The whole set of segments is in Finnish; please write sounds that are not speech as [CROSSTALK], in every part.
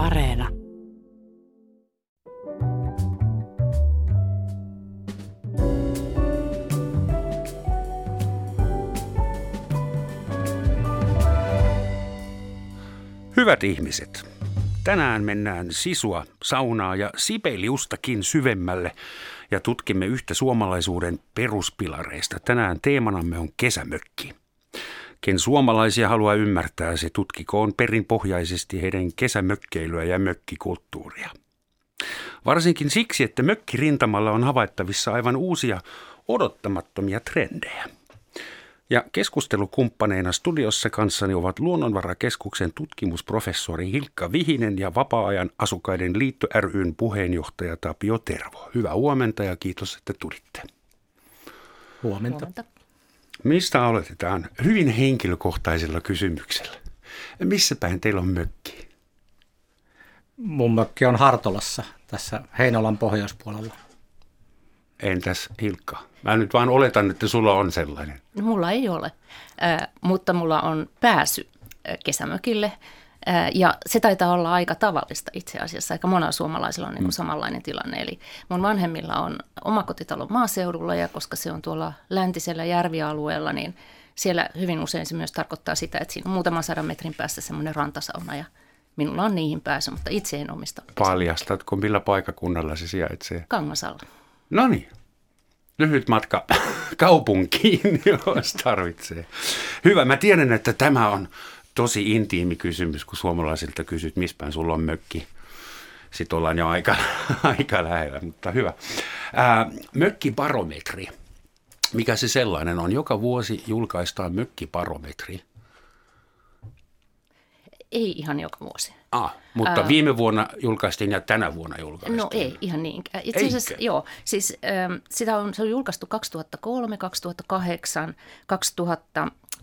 Areena. Hyvät ihmiset, tänään mennään sisua, saunaa ja Sibeliustakin syvemmälle ja tutkimme yhtä suomalaisuuden peruspilareista. Tänään teemanamme on kesämökki. Ken suomalaisia haluaa ymmärtää, se tutkikoon perinpohjaisesti heidän kesämökkeilyä ja mökkikulttuuria. Varsinkin siksi, että mökkirintamalla on havaittavissa aivan uusia odottamattomia trendejä. Ja keskustelukumppaneina studiossa kanssani ovat Luonnonvarakeskuksen tutkimusprofessori Hilkka Vihinen ja Vapaa-ajan asukkaiden liitto ryn puheenjohtaja Tapio Tervo. Hyvää huomenta ja kiitos, että tulitte. Huomenta. huomenta. Mistä aloitetaan? Hyvin henkilökohtaisella kysymyksellä. Missä päin teillä on mökki? Mun mökki on Hartolassa, tässä Heinolan pohjoispuolella. Entäs Hilkka? Mä nyt vaan oletan, että sulla on sellainen. No, mulla ei ole, äh, mutta mulla on pääsy kesämökille. Ja se taitaa olla aika tavallista itse asiassa. Aika monella suomalaisilla on niin kuin mm. samanlainen tilanne. Eli mun vanhemmilla on omakotitalo maaseudulla ja koska se on tuolla läntisellä järvialueella, niin siellä hyvin usein se myös tarkoittaa sitä, että siinä on muutaman sadan metrin päässä semmoinen rantasauna ja minulla on niihin pääsy, mutta itse en omista. Paljastatko, millä paikakunnalla se sijaitsee? Kangasalla. No niin, lyhyt matka [LAUGHS] kaupunkiin, jos tarvitsee. Hyvä, mä tiedän, että tämä on tosi intiimi kysymys, kun suomalaisilta kysyt, missä päin sulla on mökki. Sitten ollaan jo aika, [LAUGHS] aika lähellä, mutta hyvä. Ää, mökkibarometri. Mikä se sellainen on? Joka vuosi julkaistaan mökkibarometri. Ei ihan joka vuosi. Ah, mutta Ää, viime vuonna julkaistiin ja tänä vuonna julkaistiin. No ei ihan niinkään. Itse asiassa Eikä. joo, siis sitä on, se on julkaistu 2003, 2008,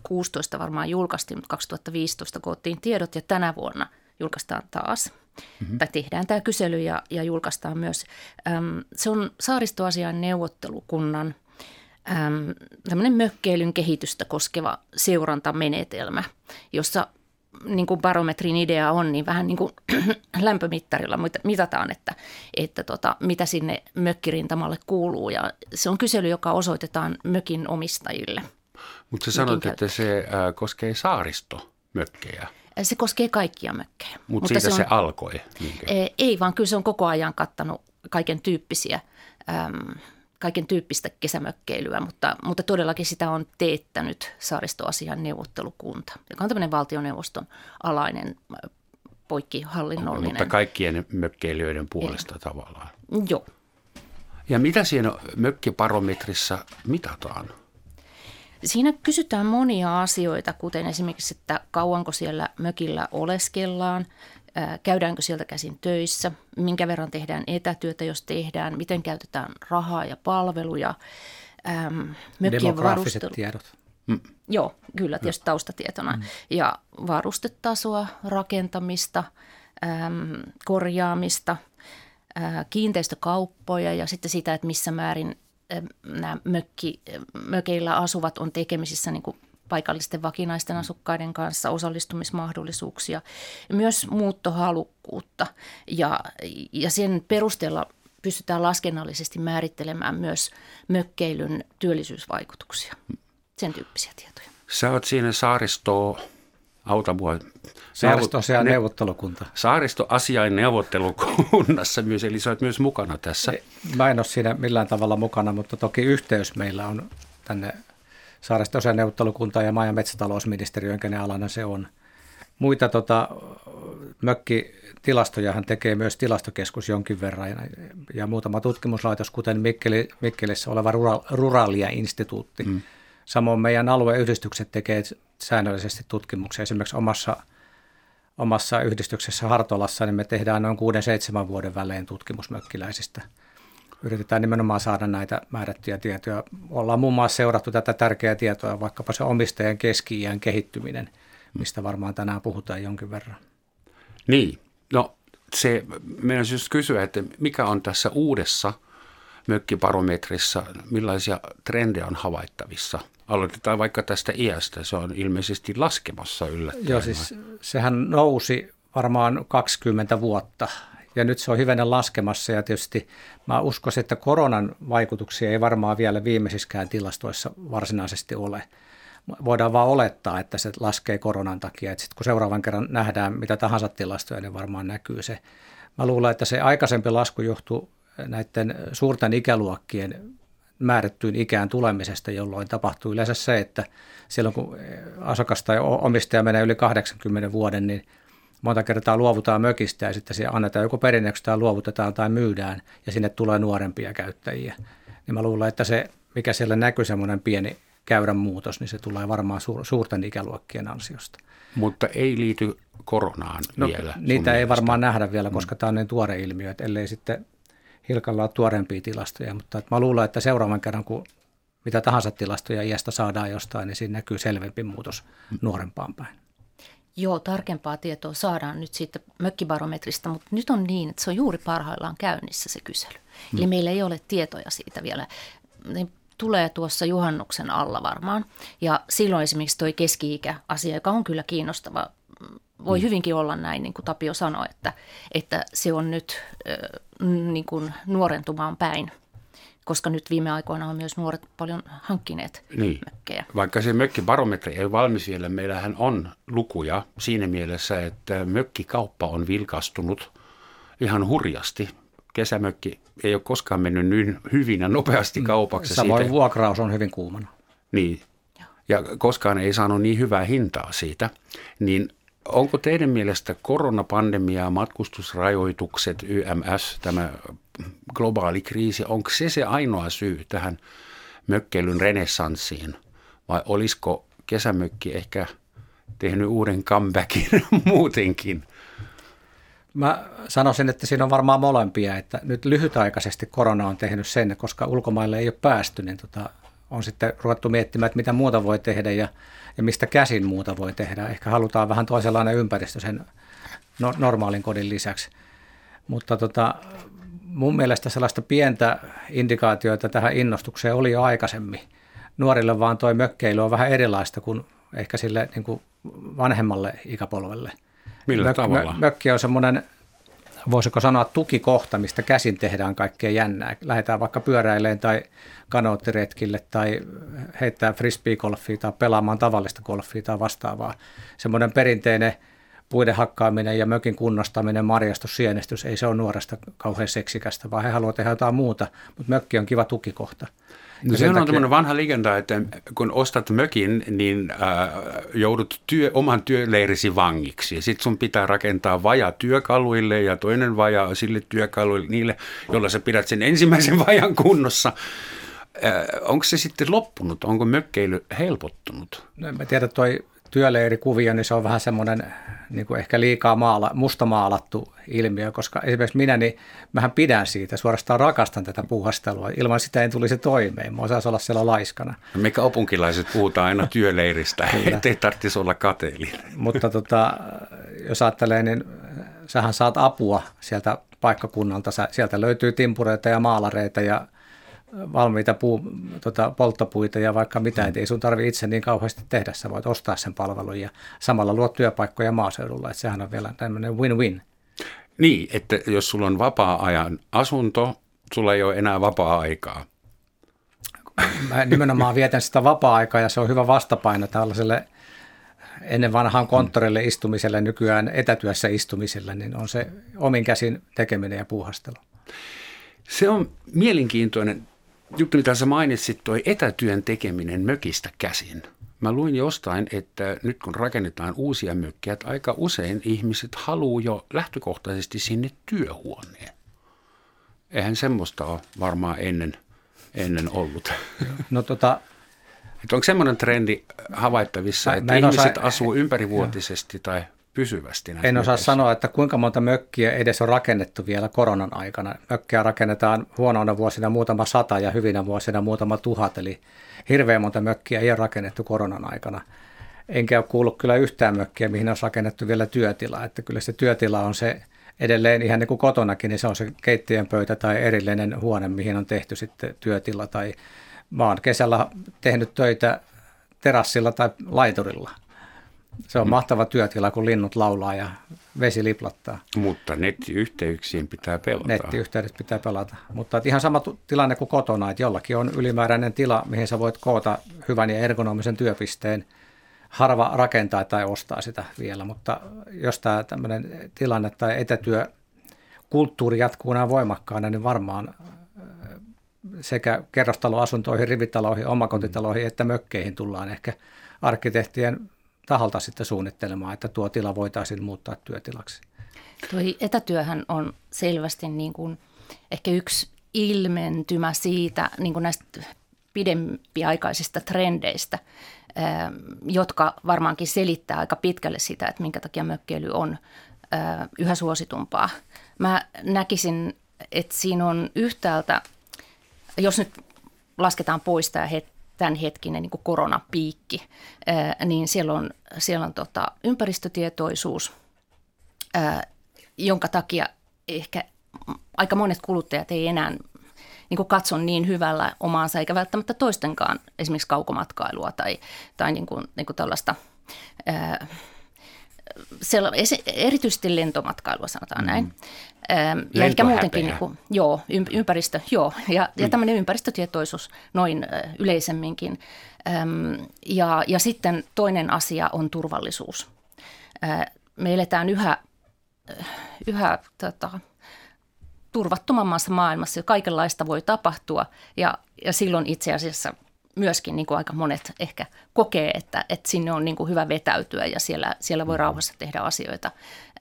2016 varmaan julkaistiin, mutta 2015 koottiin tiedot ja tänä vuonna julkaistaan taas. Mm-hmm. Tai tehdään tämä kysely ja, ja julkaistaan myös. Ähm, se on saaristoasian neuvottelukunnan ähm, tämmöinen mökkeilyn kehitystä koskeva seurantamenetelmä, jossa niin kuin barometrin idea on, niin vähän niin kuin [CLEARS THROAT] lämpömittarilla mitataan, että, että tota, mitä sinne mökkirintamalle kuuluu. Ja se on kysely, joka osoitetaan mökin omistajille. Mutta sä sanoit, että se äh, koskee saaristomökkejä. Se koskee kaikkia mökkejä. Mut Mutta siitä se, on, se alkoi? Minkä? Ei, vaan kyllä se on koko ajan kattanut kaiken tyyppisiä äm, kaiken tyyppistä kesämökkeilyä, mutta, mutta todellakin sitä on teettänyt saaristoasian neuvottelukunta, joka on tämmöinen valtioneuvoston alainen poikkihallinnollinen. Mutta kaikkien mökkeilijöiden puolesta ja. tavallaan. Joo. Ja mitä siinä mökkiparometrissa mitataan? Siinä kysytään monia asioita, kuten esimerkiksi, että kauanko siellä mökillä oleskellaan, käydäänkö sieltä käsin töissä, minkä verran tehdään etätyötä, jos tehdään, miten käytetään rahaa ja palveluja, äm, mökkien varustelu. tiedot. Mm. Joo, kyllä, tietysti taustatietona. Mm. Ja varustetasoa, rakentamista, äm, korjaamista, ää, kiinteistökauppoja ja sitten sitä, että missä määrin nämä mökki, mökeillä asuvat on tekemisissä niin kuin paikallisten vakinaisten asukkaiden kanssa, osallistumismahdollisuuksia, myös muuttohalukkuutta ja, ja sen perusteella pystytään laskennallisesti määrittelemään myös mökkeilyn työllisyysvaikutuksia. Sen tyyppisiä tietoja. Sä oot siinä saaristoa, auta mua. Saaristoasiain ne, neuvottelukunta. Saaristoasiain neuvottelukunnassa myös, eli sä myös mukana tässä. Mä en ole siinä millään tavalla mukana, mutta toki yhteys meillä on tänne saaristosen neuvottelukunta ja maa- ja metsätalousministeriön, kenen alana se on. Muita tota, mökkitilastojahan tekee myös tilastokeskus jonkin verran ja, ja muutama tutkimuslaitos, kuten Mikkeli, Mikkelissä oleva Ruralia-instituutti. Mm. Samoin meidän alueyhdistykset tekee säännöllisesti tutkimuksia. Esimerkiksi omassa, omassa yhdistyksessä Hartolassa niin me tehdään noin 6-7 vuoden välein tutkimusmökkiläisistä – yritetään nimenomaan saada näitä määrättyjä tietoja. Ollaan muun muassa seurattu tätä tärkeää tietoa, vaikkapa se omistajan keski kehittyminen, mistä varmaan tänään puhutaan jonkin verran. Niin, no se, meidän siis kysyä, että mikä on tässä uudessa mökkiparometrissa, millaisia trendejä on havaittavissa? Aloitetaan vaikka tästä iästä, se on ilmeisesti laskemassa yllättäen. Joo, siis sehän nousi varmaan 20 vuotta ja nyt se on hyvänä laskemassa ja tietysti mä uskoisin, että koronan vaikutuksia ei varmaan vielä viimeisiskään tilastoissa varsinaisesti ole. Voidaan vaan olettaa, että se laskee koronan takia, että sitten kun seuraavan kerran nähdään mitä tahansa tilastoja, niin varmaan näkyy se. Mä luulen, että se aikaisempi lasku johtuu näiden suurten ikäluokkien määrättyyn ikään tulemisesta, jolloin tapahtuu yleensä se, että silloin kun asukas tai omistaja menee yli 80 vuoden, niin monta kertaa luovutaan mökistä ja sitten siihen annetaan joko perinnöksi tai luovutetaan tai myydään ja sinne tulee nuorempia käyttäjiä. Niin mä luulen, että se, mikä siellä näkyy semmoinen pieni käyrän muutos, niin se tulee varmaan suur, suurten ikäluokkien ansiosta. Mutta ei liity koronaan no, vielä. Niitä ei mielestä. varmaan nähdä vielä, koska mm. tämä on niin tuore ilmiö, että ellei sitten Hilkalla ole tuorempia tilastoja, mutta mä luulen, että seuraavan kerran, kun mitä tahansa tilastoja iästä saadaan jostain, niin siinä näkyy selvempi muutos mm. nuorempaan päin. Joo, tarkempaa tietoa saadaan nyt siitä mökkibarometrista, mutta nyt on niin, että se on juuri parhaillaan käynnissä se kysely. Mm. Eli meillä ei ole tietoja siitä vielä. Ne tulee tuossa juhannuksen alla varmaan. Ja silloin esimerkiksi tuo keski-ikä-asia, joka on kyllä kiinnostava, voi mm. hyvinkin olla näin, niin kuin Tapio sanoi, että, että se on nyt äh, niin kuin nuorentumaan päin – koska nyt viime aikoina on myös nuoret paljon hankkineet niin. mökkejä. Vaikka se mökkibarometri ei ole valmis vielä, meillähän on lukuja siinä mielessä, että mökkikauppa on vilkastunut ihan hurjasti. Kesämökki ei ole koskaan mennyt niin hyvin ja nopeasti mm. kaupaksi. Samoin siitä. vuokraus on hyvin kuumana. Niin, ja koskaan ei saanut niin hyvää hintaa siitä. Niin onko teidän mielestä koronapandemia, matkustusrajoitukset, YMS, tämä globaali kriisi, onko se se ainoa syy tähän mökkeilyn renessanssiin vai olisiko kesämökki ehkä tehnyt uuden comebackin [LAUGHS] muutenkin? Mä sanoisin, että siinä on varmaan molempia, että nyt lyhytaikaisesti korona on tehnyt sen, koska ulkomaille ei ole päästy, niin tota, on sitten ruvettu miettimään, että mitä muuta voi tehdä ja, ja mistä käsin muuta voi tehdä. Ehkä halutaan vähän toisenlainen ympäristö sen no, normaalin kodin lisäksi. Mutta tota, mun mielestä sellaista pientä indikaatioita tähän innostukseen oli jo aikaisemmin. Nuorille vaan toi mökkeily on vähän erilaista kuin ehkä sille niin kuin vanhemmalle ikäpolvelle. Millä Mök- tavalla? Mökki on semmoinen, voisiko sanoa tukikohta, mistä käsin tehdään kaikkea jännää. Lähdetään vaikka pyöräileen tai kanoottiretkille tai heittää frisbee-golfia tai pelaamaan tavallista golfia tai vastaavaa. Semmoinen perinteinen – puiden hakkaaminen ja mökin kunnostaminen, marjastus, sienestys, ei se ole nuoresta kauhean seksikästä, vaan he haluavat tehdä jotain muuta, mutta mökki on kiva tukikohta. No se on takia... tämmöinen vanha legenda, että kun ostat mökin, niin äh, joudut työ, oman työleirisi vangiksi. Sitten sun pitää rakentaa vaja työkaluille ja toinen vaja sille työkaluille, niille, joilla sä pidät sen ensimmäisen [LAUGHS] vajan kunnossa. Äh, onko se sitten loppunut? Onko mökkeily helpottunut? No en mä tiedä, toi työleirikuvio, niin se on vähän semmoinen niin kuin ehkä liikaa maala, mustamaalattu ilmiö, koska esimerkiksi minä, niin mähän pidän siitä, suorastaan rakastan tätä puuhastelua. Ilman sitä en tulisi toimeen, mä osaisi olla siellä laiskana. Me kaupunkilaiset puhutaan aina työleiristä, [LAUGHS] ettei tarvitsisi olla kateellinen. Mutta tota, jos ajattelee, niin sähän saat apua sieltä paikkakunnalta, sieltä löytyy timpureita ja maalareita ja valmiita puu, tota, polttopuita ja vaikka mitä, mm. ei sun tarvi itse niin kauheasti tehdä, sä voit ostaa sen palvelun ja samalla luot työpaikkoja maaseudulla, että sehän on vielä tämmöinen win-win. Niin, että jos sulla on vapaa-ajan asunto, sulla ei ole enää vapaa-aikaa. Mä nimenomaan vietän sitä vapaa-aikaa ja se on hyvä vastapaino tällaiselle ennen vanhaan konttorille istumiselle, nykyään etätyössä istumiselle, niin on se omin käsin tekeminen ja puuhastelu. Se on mielenkiintoinen juttu, mitä sä mainitsit, toi etätyön tekeminen mökistä käsin. Mä luin jostain, että nyt kun rakennetaan uusia mökkejä, että aika usein ihmiset haluaa jo lähtökohtaisesti sinne työhuoneen. Eihän semmoista ole varmaan ennen, ennen ollut. No tota, että onko semmoinen trendi havaittavissa, että ihmiset osaa, asuu ympärivuotisesti jo. tai pysyvästi? En osaa sanoa, että kuinka monta mökkiä edes on rakennettu vielä koronan aikana. Mökkiä rakennetaan huonoina vuosina muutama sata ja hyvinä vuosina muutama tuhat, eli hirveän monta mökkiä ei ole rakennettu koronan aikana. Enkä ole kuullut kyllä yhtään mökkiä, mihin on rakennettu vielä työtila. Että kyllä se työtila on se edelleen ihan niin kuin kotonakin, niin se on se keittiön pöytä tai erillinen huone, mihin on tehty sitten työtila. Tai mä oon kesällä tehnyt töitä terassilla tai laiturilla – Se on mm. mahtava työtila, kun linnut laulaa ja vesi liplattaa. Mutta nettiyhteyksien pitää pelata. Nettiyhteydet pitää pelata. Mutta ihan sama tilanne kuin kotona, että jollakin on ylimääräinen tila, mihin sä voit koota hyvän ja ergonomisen työpisteen. Harva rakentaa tai ostaa sitä vielä, mutta jos tämä tämmöinen tilanne tai etätyö kulttuuri jatkuu näin voimakkaana, niin varmaan sekä kerrostaloasuntoihin, rivitaloihin, omakotitaloihin että mökkeihin tullaan ehkä arkkitehtien taholta sitten suunnittelemaan, että tuo tila voitaisiin muuttaa työtilaksi. Tuo etätyöhän on selvästi niin kuin ehkä yksi ilmentymä siitä niin kuin näistä pidempiaikaisista trendeistä, jotka varmaankin selittää aika pitkälle sitä, että minkä takia mökkeily on yhä suositumpaa. Mä näkisin, että siinä on yhtäältä, jos nyt lasketaan pois tämä tämän hetkinen niin koronapiikki, niin siellä on, siellä on tota ympäristötietoisuus, jonka takia ehkä aika monet kuluttajat ei enää niin katso niin hyvällä omaansa, eikä välttämättä toistenkaan esimerkiksi kaukomatkailua tai, tai niin kuin, niin kuin tällaista ää, erityisesti lentomatkailua sanotaan mm. näin. Ja ehkä muutenkin, niin kuin, joo, ympäristö, joo, ja, mm. ja tämmöinen ympäristötietoisuus noin yleisemminkin. Ja, ja sitten toinen asia on turvallisuus. Me eletään yhä, yhä tota, turvattomammassa maailmassa, kaikenlaista voi tapahtua, ja, ja silloin itse asiassa – myöskin niin kuin aika monet ehkä kokee, että, että sinne on niin kuin hyvä vetäytyä ja siellä, siellä voi mm. rauhassa tehdä asioita.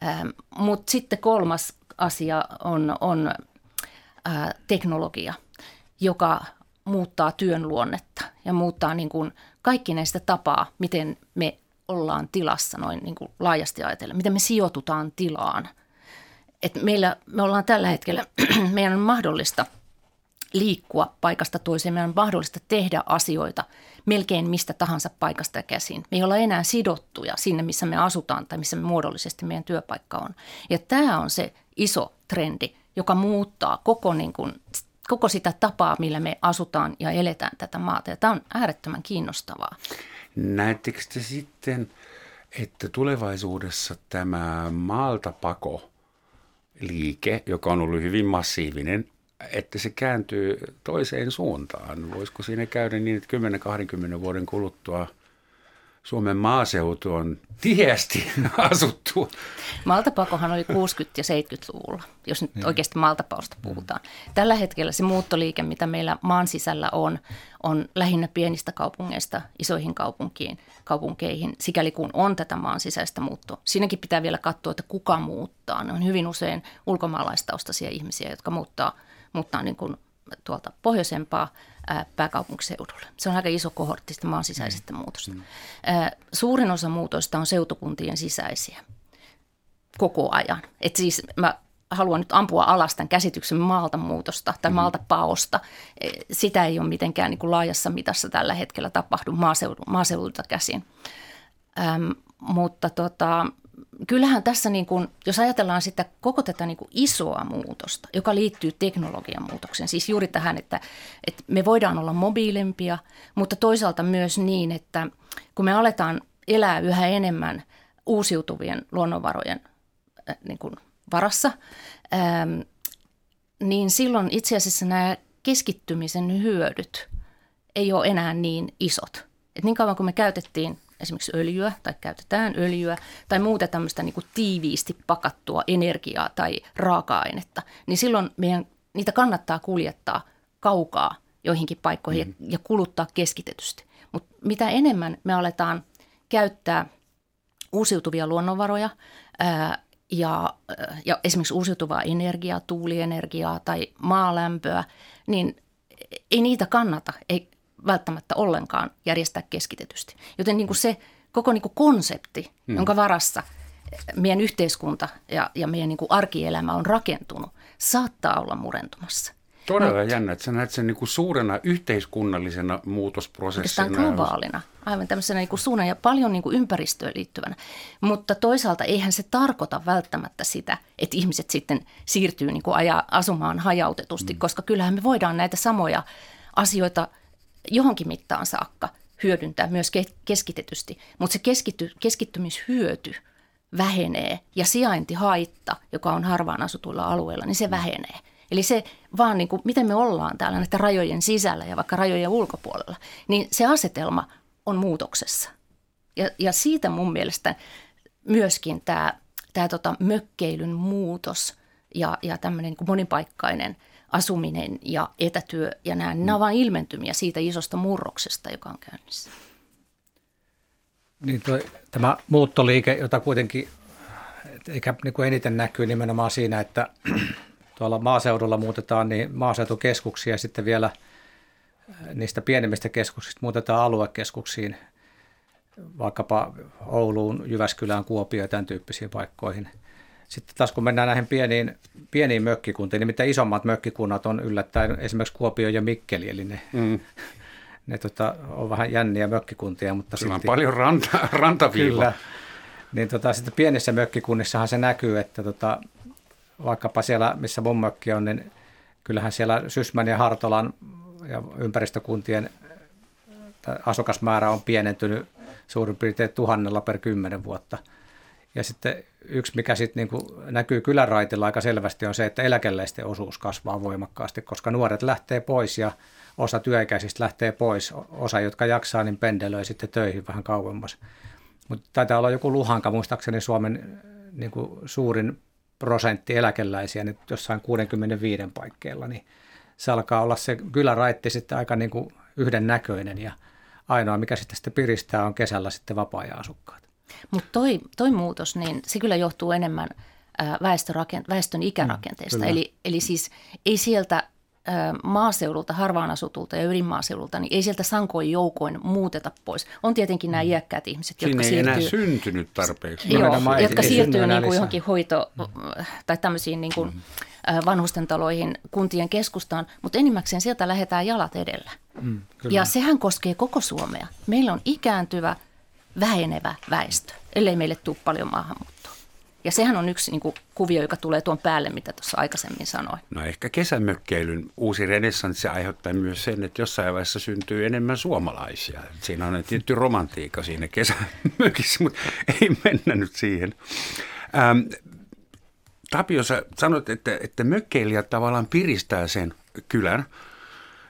Ähm, Mutta sitten kolmas asia on, on äh, teknologia, joka muuttaa työn luonnetta ja muuttaa niin kuin kaikki näistä tapaa, miten me ollaan tilassa noin niin kuin laajasti ajatellen, miten me sijoitutaan tilaan. Et meillä, me ollaan tällä hetkellä, [CLEARS THROAT] meidän on mahdollista – liikkua paikasta toiseen. Meidän on mahdollista tehdä asioita melkein mistä tahansa paikasta käsin. Me ei olla enää sidottuja sinne, missä me asutaan tai missä me muodollisesti meidän työpaikka on. Ja tämä on se iso trendi, joka muuttaa koko, niin kuin, koko sitä tapaa, millä me asutaan ja eletään tätä maata. Ja tämä on äärettömän kiinnostavaa. Näettekö te sitten, että tulevaisuudessa tämä maaltapako liike, joka on ollut hyvin massiivinen, että se kääntyy toiseen suuntaan. Voisiko siinä käydä niin, että 10-20 vuoden kuluttua Suomen maaseutu on tiheästi [LAUGHS] asuttu. Maltapakohan oli 60- ja 70-luvulla, jos nyt niin. oikeasti maltapausta puhutaan. Tällä hetkellä se muuttoliike, mitä meillä maan sisällä on, on lähinnä pienistä kaupungeista isoihin kaupunkiin, kaupunkeihin, sikäli kun on tätä maan sisäistä muuttoa. Siinäkin pitää vielä katsoa, että kuka muuttaa. Ne on hyvin usein ulkomaalaistaustaisia ihmisiä, jotka muuttaa – muuttaa niin kuin tuolta pohjoisempaa ää, pääkaupunkiseudulle. Se on aika iso kohortti sitä maan sisäisestä mm. muutosta. Mm. Ää, suurin osa muutoista on seutukuntien sisäisiä koko ajan. Et siis mä haluan nyt ampua alas tämän käsityksen maalta muutosta tai mm. maalta paosta. E, sitä ei ole mitenkään niin kuin laajassa mitassa tällä hetkellä tapahdu maaseudulta käsin. Ähm, mutta tota, kyllähän tässä, niin kuin, jos ajatellaan sitä koko tätä niin kuin isoa muutosta, joka liittyy teknologian muutokseen, siis juuri tähän, että, että me voidaan olla mobiilempia, mutta toisaalta myös niin, että kun me aletaan elää yhä enemmän uusiutuvien luonnonvarojen äh, niin kuin varassa, ähm, niin silloin itse asiassa nämä keskittymisen hyödyt ei ole enää niin isot. Et niin kauan kuin me käytettiin esimerkiksi öljyä tai käytetään öljyä tai muuta tämmöistä niin kuin tiiviisti pakattua energiaa tai raaka-ainetta, niin silloin meidän niitä kannattaa kuljettaa kaukaa joihinkin paikkoihin mm-hmm. ja, ja kuluttaa keskitetysti. Mutta mitä enemmän me aletaan käyttää uusiutuvia luonnonvaroja ää, ja, ja esimerkiksi uusiutuvaa energiaa, tuulienergiaa tai maalämpöä, niin ei niitä kannata, ei, välttämättä ollenkaan järjestää keskitetysti. Joten niin kuin se koko niin kuin konsepti, hmm. jonka varassa meidän yhteiskunta ja, ja meidän niin kuin arkielämä on rakentunut, saattaa olla murentumassa. Todella Mut, jännä, että sä näet sen niin kuin suurena yhteiskunnallisena muutosprosessina. globaalina, aivan tämmöisenä niin kuin suuna ja paljon niin kuin ympäristöön liittyvänä. Mutta toisaalta eihän se tarkoita välttämättä sitä, että ihmiset sitten siirtyy niin kuin aja, asumaan hajautetusti, mm. koska kyllähän me voidaan näitä samoja asioita – johonkin mittaan saakka hyödyntää myös keskitetysti, mutta se keskitty, keskittymishyöty vähenee ja sijaintihaitta, joka on harvaan asutuilla alueilla, niin se vähenee. Eli se vaan, niin kuin, miten me ollaan täällä näiden rajojen sisällä ja vaikka rajojen ulkopuolella, niin se asetelma on muutoksessa. Ja, ja siitä mun mielestä myöskin tämä, tämä tota mökkeilyn muutos ja, ja tämmöinen niin monipaikkainen asuminen ja etätyö ja nämä, mm. nämä ovat ilmentymiä siitä isosta murroksesta, joka on käynnissä. Niin toi, tämä muuttoliike, jota kuitenkin eikä niin kuin eniten näkyy nimenomaan siinä, että [CLEARS THROAT] tuolla maaseudulla muutetaan niin maaseutukeskuksia ja sitten vielä niistä pienemmistä keskuksista muutetaan aluekeskuksiin, vaikkapa Ouluun, Jyväskylään, Kuopioon ja tämän tyyppisiin paikkoihin. Sitten taas kun mennään näihin pieniin, pieniin mökkikuntiin, niin mitä isommat mökkikunnat on yllättäen esimerkiksi Kuopio ja Mikkeli, eli ne, mm. [LAUGHS] ne tota, on vähän jänniä mökkikuntia. Mutta Sillä silti, on paljon ranta, [LAUGHS] rantaviiva. Kyllä. Niin tota, sitten pienissä mökkikunnissahan se näkyy, että tota, vaikkapa siellä, missä mun mökki on, niin kyllähän siellä Sysmän ja Hartolan ja ympäristökuntien asukasmäärä on pienentynyt suurin piirtein tuhannella per kymmenen vuotta. Ja sitten yksi, mikä sitten niin näkyy kyläraitilla aika selvästi, on se, että eläkeläisten osuus kasvaa voimakkaasti, koska nuoret lähtee pois ja osa työikäisistä lähtee pois. Osa, jotka jaksaa, niin pendelöi sitten töihin vähän kauemmas. Mutta taitaa olla joku luhanka, muistaakseni Suomen niin suurin prosentti eläkeläisiä nyt jossain 65 paikkeilla, niin se alkaa olla se kyläraitti sitten aika niin kuin yhden näköinen ja ainoa, mikä sitten, sitten piristää, on kesällä sitten vapaa-ajan asukkaat. Mutta toi, toi muutos, niin se kyllä johtuu enemmän väestön ikärakenteesta. Mm, eli, eli siis ei sieltä maaseudulta, harvaan asutulta ja ydinmaaseudulta, niin ei sieltä sankoin joukoin muuteta pois. On tietenkin nämä mm. iäkkäät ihmiset, Siinä jotka ei siirtyy... enää syntynyt tarpeeksi. Joo, jotka siirtyy niin kuin johonkin hoito- tai tämmöisiin niin kuin mm. vanhustentaloihin kuntien keskustaan, mutta enimmäkseen sieltä lähdetään jalat edellä. Mm, ja sehän koskee koko Suomea. Meillä on ikääntyvä, vähenevä väestö, ellei meille tule paljon maahanmuuttoa. Ja sehän on yksi niin kuin, kuvio, joka tulee tuon päälle, mitä tuossa aikaisemmin sanoin. No ehkä kesämökkeilyn uusi renessanssi aiheuttaa myös sen, että jossain vaiheessa syntyy enemmän suomalaisia. Siinä on tietty romantiikka siinä kesämökissä, mutta ei mennä nyt siihen. Ähm, Tapio, sä sanoit, että, että mökkeilijät tavallaan piristää sen kylän,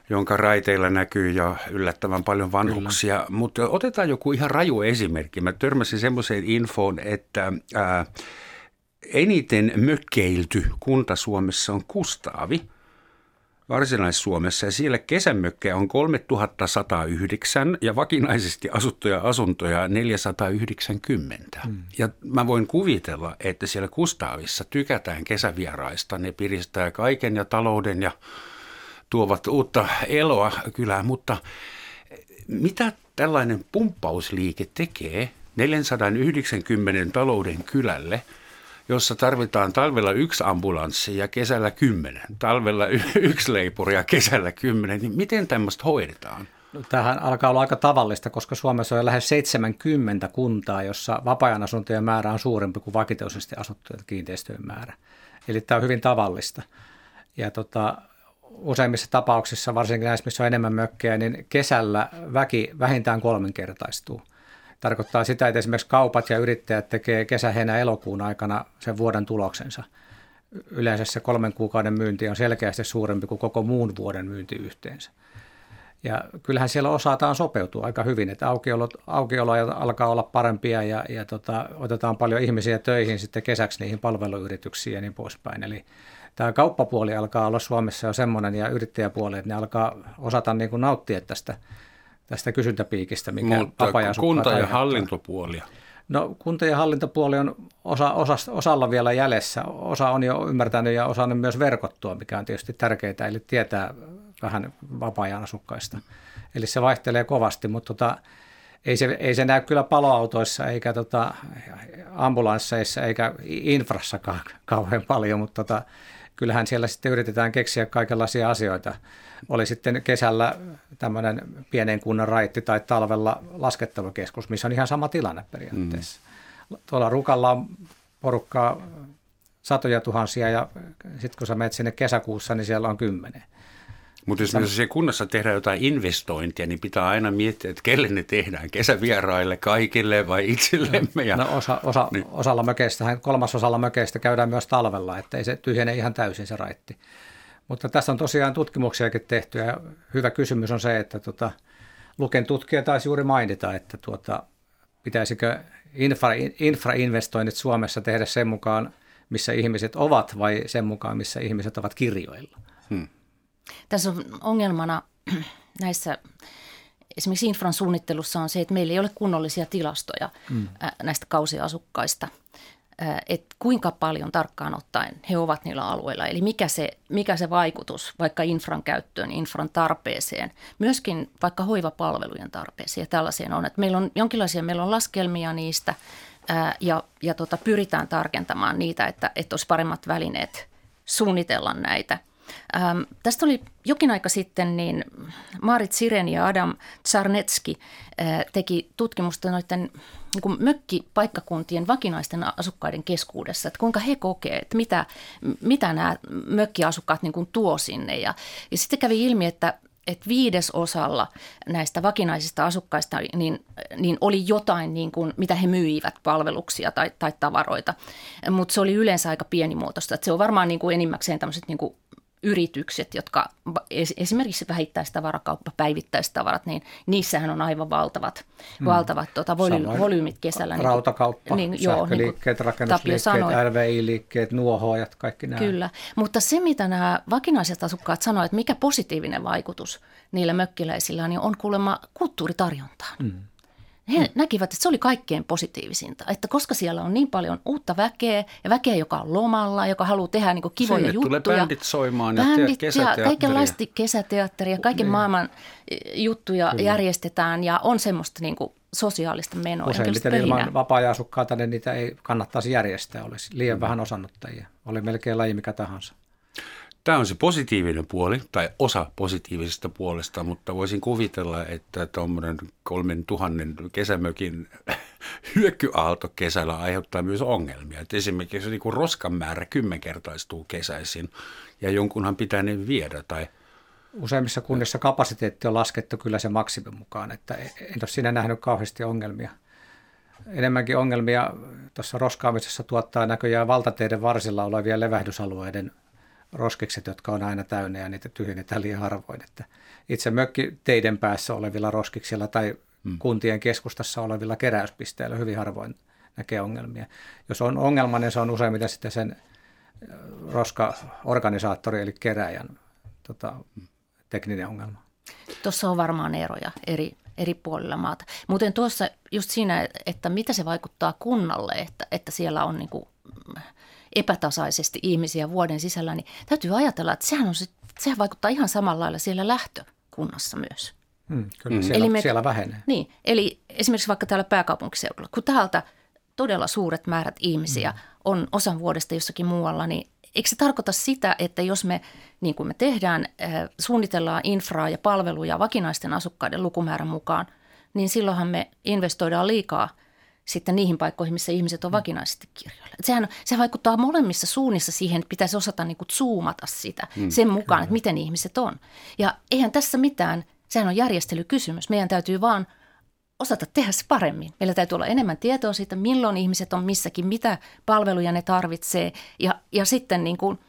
jonka raiteilla näkyy jo yllättävän paljon vanhuksia. Kyllä. Mutta otetaan joku ihan raju esimerkki. Mä törmäsin semmoiseen infoon, että ää, eniten mökkeilty kunta Suomessa on Kustaavi Varsinais-Suomessa ja siellä kesämökkejä on 3109 ja vakinaisesti asuttuja asuntoja 490. Hmm. Ja mä voin kuvitella, että siellä Kustaavissa tykätään kesävieraista. Ne piristää kaiken ja talouden ja tuovat uutta eloa kylään, mutta mitä tällainen pumppausliike tekee 490 talouden kylälle – jossa tarvitaan talvella yksi ambulanssi ja kesällä kymmenen, talvella yksi leipuri ja kesällä kymmenen, niin miten tämmöistä hoidetaan? No, tähän alkaa olla aika tavallista, koska Suomessa on lähes 70 kuntaa, jossa vapaa asuntojen määrä on suurempi kuin vakituisesti asuttujen kiinteistöjen määrä. Eli tämä on hyvin tavallista. Ja tota, useimmissa tapauksissa, varsinkin näissä, missä on enemmän mökkejä, niin kesällä väki vähintään kolminkertaistuu – tarkoittaa sitä, että esimerkiksi kaupat ja yrittäjät tekee kesä, heinä, elokuun aikana sen vuoden tuloksensa. Yleensä se kolmen kuukauden myynti on selkeästi suurempi kuin koko muun vuoden myynti yhteensä. Ja kyllähän siellä osataan sopeutua aika hyvin, että aukiolot, aukioloja alkaa olla parempia ja, ja tota, otetaan paljon ihmisiä töihin sitten kesäksi niihin palveluyrityksiin ja niin poispäin. Eli tämä kauppapuoli alkaa olla Suomessa jo semmoinen ja yrittäjäpuoli, että ne alkaa osata niin kuin nauttia tästä tästä kysyntäpiikistä, mikä Mutta kunta- ja hallintopuolia. No kunta- ja hallintopuoli on osa, osa, osalla vielä jäljessä. Osa on jo ymmärtänyt ja osannut myös verkottua, mikä on tietysti tärkeää, eli tietää vähän vapaa-ajan asukkaista. Eli se vaihtelee kovasti, mutta tota, ei, se, ei se näy kyllä paloautoissa eikä tota, ambulansseissa eikä infrassakaan kauhean paljon, mutta tota, kyllähän siellä sitten yritetään keksiä kaikenlaisia asioita. Oli sitten kesällä tämmöinen pienen kunnan raitti tai talvella laskettelukeskus, missä on ihan sama tilanne periaatteessa. Mm. Tuolla Rukalla on porukkaa satoja tuhansia ja sitten kun sä menet sinne kesäkuussa, niin siellä on kymmenen. Mutta jos me siellä kunnassa tehdään jotain investointia, niin pitää aina miettiä, että kelle ne tehdään, kesävieraille, kaikille vai itsellemme. Ja, no osa, osa, niin. osalla mökeistä, kolmasosalla mökeistä käydään myös talvella, että ei se tyhjene ihan täysin se raitti. Mutta tässä on tosiaan tutkimuksiakin tehty ja hyvä kysymys on se, että tota, Luken tutkija taisi juuri mainita, että tuota, pitäisikö infra, infrainvestoinnit Suomessa tehdä sen mukaan, missä ihmiset ovat vai sen mukaan, missä ihmiset ovat kirjoilla. Hmm. Tässä on ongelmana [CLEARS THROAT] näissä esimerkiksi infran suunnittelussa on se, että meillä ei ole kunnollisia tilastoja hmm. näistä kausiasukkaista – että kuinka paljon tarkkaan ottaen he ovat niillä alueilla. Eli mikä se, mikä se vaikutus vaikka infran käyttöön, infran tarpeeseen, myöskin vaikka hoivapalvelujen tarpeeseen ja tällaiseen on. Että meillä on jonkinlaisia, meillä on laskelmia niistä ää, ja, ja tota, pyritään tarkentamaan niitä, että, että olisi paremmat välineet suunnitella näitä. Ähm, tästä oli jokin aika sitten, niin Marit Siren ja Adam Czarnetski äh, teki tutkimusta noiden niin mökkipaikkakuntien vakinaisten asukkaiden keskuudessa, että kuinka he kokevat, että mitä, mitä nämä mökkiasukkaat niin kuin tuo sinne. Ja, ja sitten kävi ilmi, että että viidesosalla näistä vakinaisista asukkaista niin, niin oli jotain, niin kuin, mitä he myivät, palveluksia tai, tai tavaroita, mutta se oli yleensä aika pienimuotoista. Että se on varmaan niin kuin enimmäkseen tämmöiset niin kuin yritykset, jotka esimerkiksi vähittäistavarakauppa, päivittäistavarat, niin niissähän on aivan valtavat, hmm. valtavat tota, voly, volyymit kesällä. Niin Rautakauppa, niin, joo, sähköliikkeet, niin rakennusliikkeet, LVI-liikkeet, nuohoajat, kaikki nämä. Kyllä, mutta se mitä nämä vakinaiset asukkaat sanoivat, että mikä positiivinen vaikutus niillä mökkiläisillä niin on kuulemma kulttuuritarjontaan. Hmm. He mm. näkivät, että se oli kaikkein positiivisinta, että koska siellä on niin paljon uutta väkeä ja väkeä, joka on lomalla, joka haluaa tehdä niin kivoja Sinne juttuja. tulee bändit soimaan bändit ja, ja kaikenlaista kesäteatteria, kaiken niin. maailman eh, juttuja Kyllä. järjestetään ja on semmoista niin kuin sosiaalista menoa. Useimmiten ilman vapaa-asukkaita niin niitä ei kannattaisi järjestää, olisi liian mm. vähän osannuttajia, oli melkein laji mikä tahansa. Tämä on se positiivinen puoli, tai osa positiivisesta puolesta, mutta voisin kuvitella, että tuommoinen kolmen tuhannen kesämökin [LAUGHS] hyökyaalto kesällä aiheuttaa myös ongelmia. Että esimerkiksi niin roskan määrä kymmenkertaistuu kesäisin, ja jonkunhan pitää ne viedä, tai Useimmissa kunnissa kapasiteetti on laskettu kyllä se maksimin mukaan, että en ole siinä nähnyt kauheasti ongelmia. Enemmänkin ongelmia tuossa roskaamisessa tuottaa näköjään valtateiden varsilla olevia levähdysalueiden roskikset, jotka on aina täynnä ja niitä tyhjennetään liian harvoin. Että itse mökki teiden päässä olevilla roskiksilla tai hmm. kuntien keskustassa olevilla keräyspisteillä hyvin harvoin näkee ongelmia. Jos on ongelma, niin se on useimmiten sitten sen roska-organisaattori eli keräjän tota, tekninen ongelma. Tuossa on varmaan eroja eri, eri puolilla maata. Muuten tuossa just siinä, että mitä se vaikuttaa kunnalle, että, että siellä on niin kuin epätasaisesti ihmisiä vuoden sisällä, niin täytyy ajatella, että sehän, on, sehän vaikuttaa ihan samalla lailla siellä lähtökunnassa myös. Hmm, kyllä, siellä, eli me, siellä vähenee. Niin, eli esimerkiksi vaikka täällä pääkaupunkiseudulla, kun täältä todella suuret määrät ihmisiä hmm. on osan vuodesta jossakin muualla, niin eikö se tarkoita sitä, että jos me, niin kuin me tehdään, suunnitellaan infraa ja palveluja vakinaisten asukkaiden lukumäärän mukaan, niin silloinhan me investoidaan liikaa – sitten niihin paikkoihin, missä ihmiset on mm. vakinaisesti kirjoilla. Sehän, se vaikuttaa molemmissa suunnissa siihen, että pitäisi osata niin kuin zoomata sitä mm, sen mukaan, kyllä. että miten ihmiset on. Ja eihän tässä mitään, sehän on järjestelykysymys. Meidän täytyy vaan osata tehdä se paremmin. Meillä täytyy olla enemmän tietoa siitä, milloin ihmiset on missäkin, mitä palveluja ne tarvitsee ja, ja sitten niin kuin –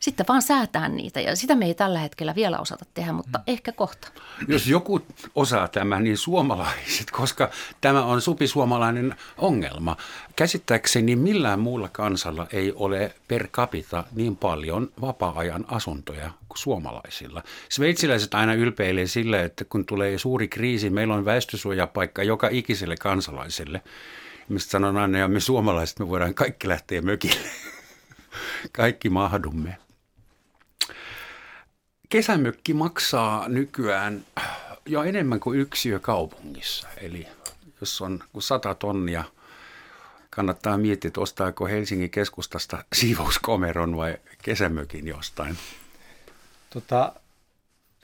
sitten vaan säätää niitä ja sitä me ei tällä hetkellä vielä osata tehdä, mutta mm. ehkä kohta. Jos joku osaa tämän, niin suomalaiset, [LAUGHS] koska tämä on supisuomalainen ongelma. Käsittääkseni millään muulla kansalla ei ole per capita niin paljon vapaa-ajan asuntoja kuin suomalaisilla. Sveitsiläiset aina ylpeilee sillä, että kun tulee suuri kriisi, meillä on väestösuojapaikka joka ikiselle kansalaiselle. Mistä sanon aina, ja me suomalaiset, me voidaan kaikki lähteä mökille. [LAUGHS] Kaikki mahdumme. Kesämökki maksaa nykyään jo enemmän kuin yksiö kaupungissa. Eli jos on 100 tonnia, kannattaa miettiä, että ostaako Helsingin keskustasta siivouskomeron vai kesämökin jostain. Tota,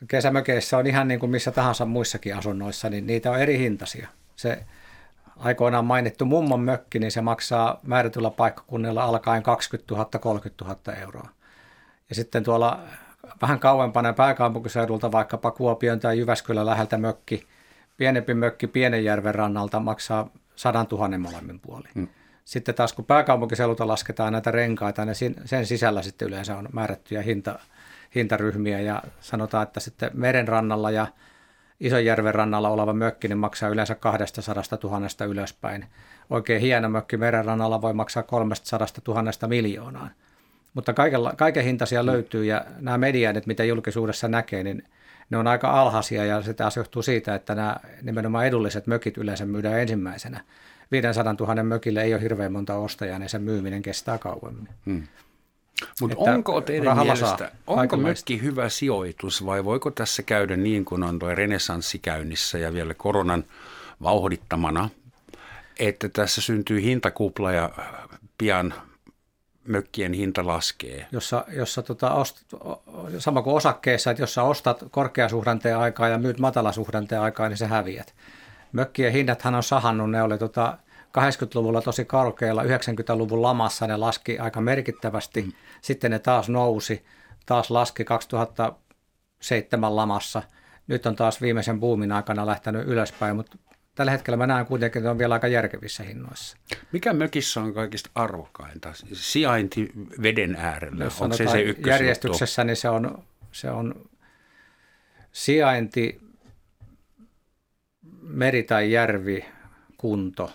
kesämökeissä on ihan niin kuin missä tahansa muissakin asunnoissa, niin niitä on eri hintaisia. Se aikoinaan mainittu mummon mökki, niin se maksaa määrätyllä paikkakunnilla alkaen 20 000, 30 000 euroa. Ja sitten tuolla vähän kauempana pääkaupunkiseudulta, vaikkapa Kuopion tai Jyväskylän läheltä mökki, pienempi mökki Pienenjärven rannalta maksaa sadan tuhannen molemmin puolin. Hmm. Sitten taas kun pääkaupunkiseudulta lasketaan näitä renkaita, niin sen sisällä sitten yleensä on määrättyjä hinta, hintaryhmiä ja sanotaan, että sitten meren rannalla ja Isonjärven rannalla oleva mökki niin maksaa yleensä 200 000 ylöspäin. Oikein hieno mökki meren rannalla voi maksaa 300 000 miljoonaan. Mutta kaikella, kaiken hintaisia löytyy ja nämä mediaanit, mitä julkisuudessa näkee, niin ne on aika alhaisia ja se taas johtuu siitä, että nämä nimenomaan edulliset mökit yleensä myydään ensimmäisenä. 500 000 mökille ei ole hirveän monta ostajaa, niin sen myyminen kestää kauemmin. Hmm. Mutta onko teidän mielestä, onko mökki hyvä sijoitus vai voiko tässä käydä niin kuin on tuo renessanssi käynnissä ja vielä koronan vauhdittamana, että tässä syntyy hintakupla ja pian mökkien hinta laskee. Jossa, jossa tota, ost, sama kuin osakkeessa, että jos sä ostat korkeasuhdanteen aikaa ja myyt matalasuhdanteen aikaa, niin se häviät. Mökkien hinnathan on sahannut, ne oli tota, 80-luvulla tosi korkealla, 90-luvun lamassa ne laski aika merkittävästi, mm. sitten ne taas nousi, taas laski 2007 lamassa. Nyt on taas viimeisen buumin aikana lähtenyt ylöspäin, mutta tällä hetkellä mä näen kuitenkin, että on vielä aika järkevissä hinnoissa. Mikä mökissä on kaikista arvokkainta? Sijainti veden äärellä, Jos onko se se Järjestyksessä niin se on, se on sijainti, meri tai järvi, kunto,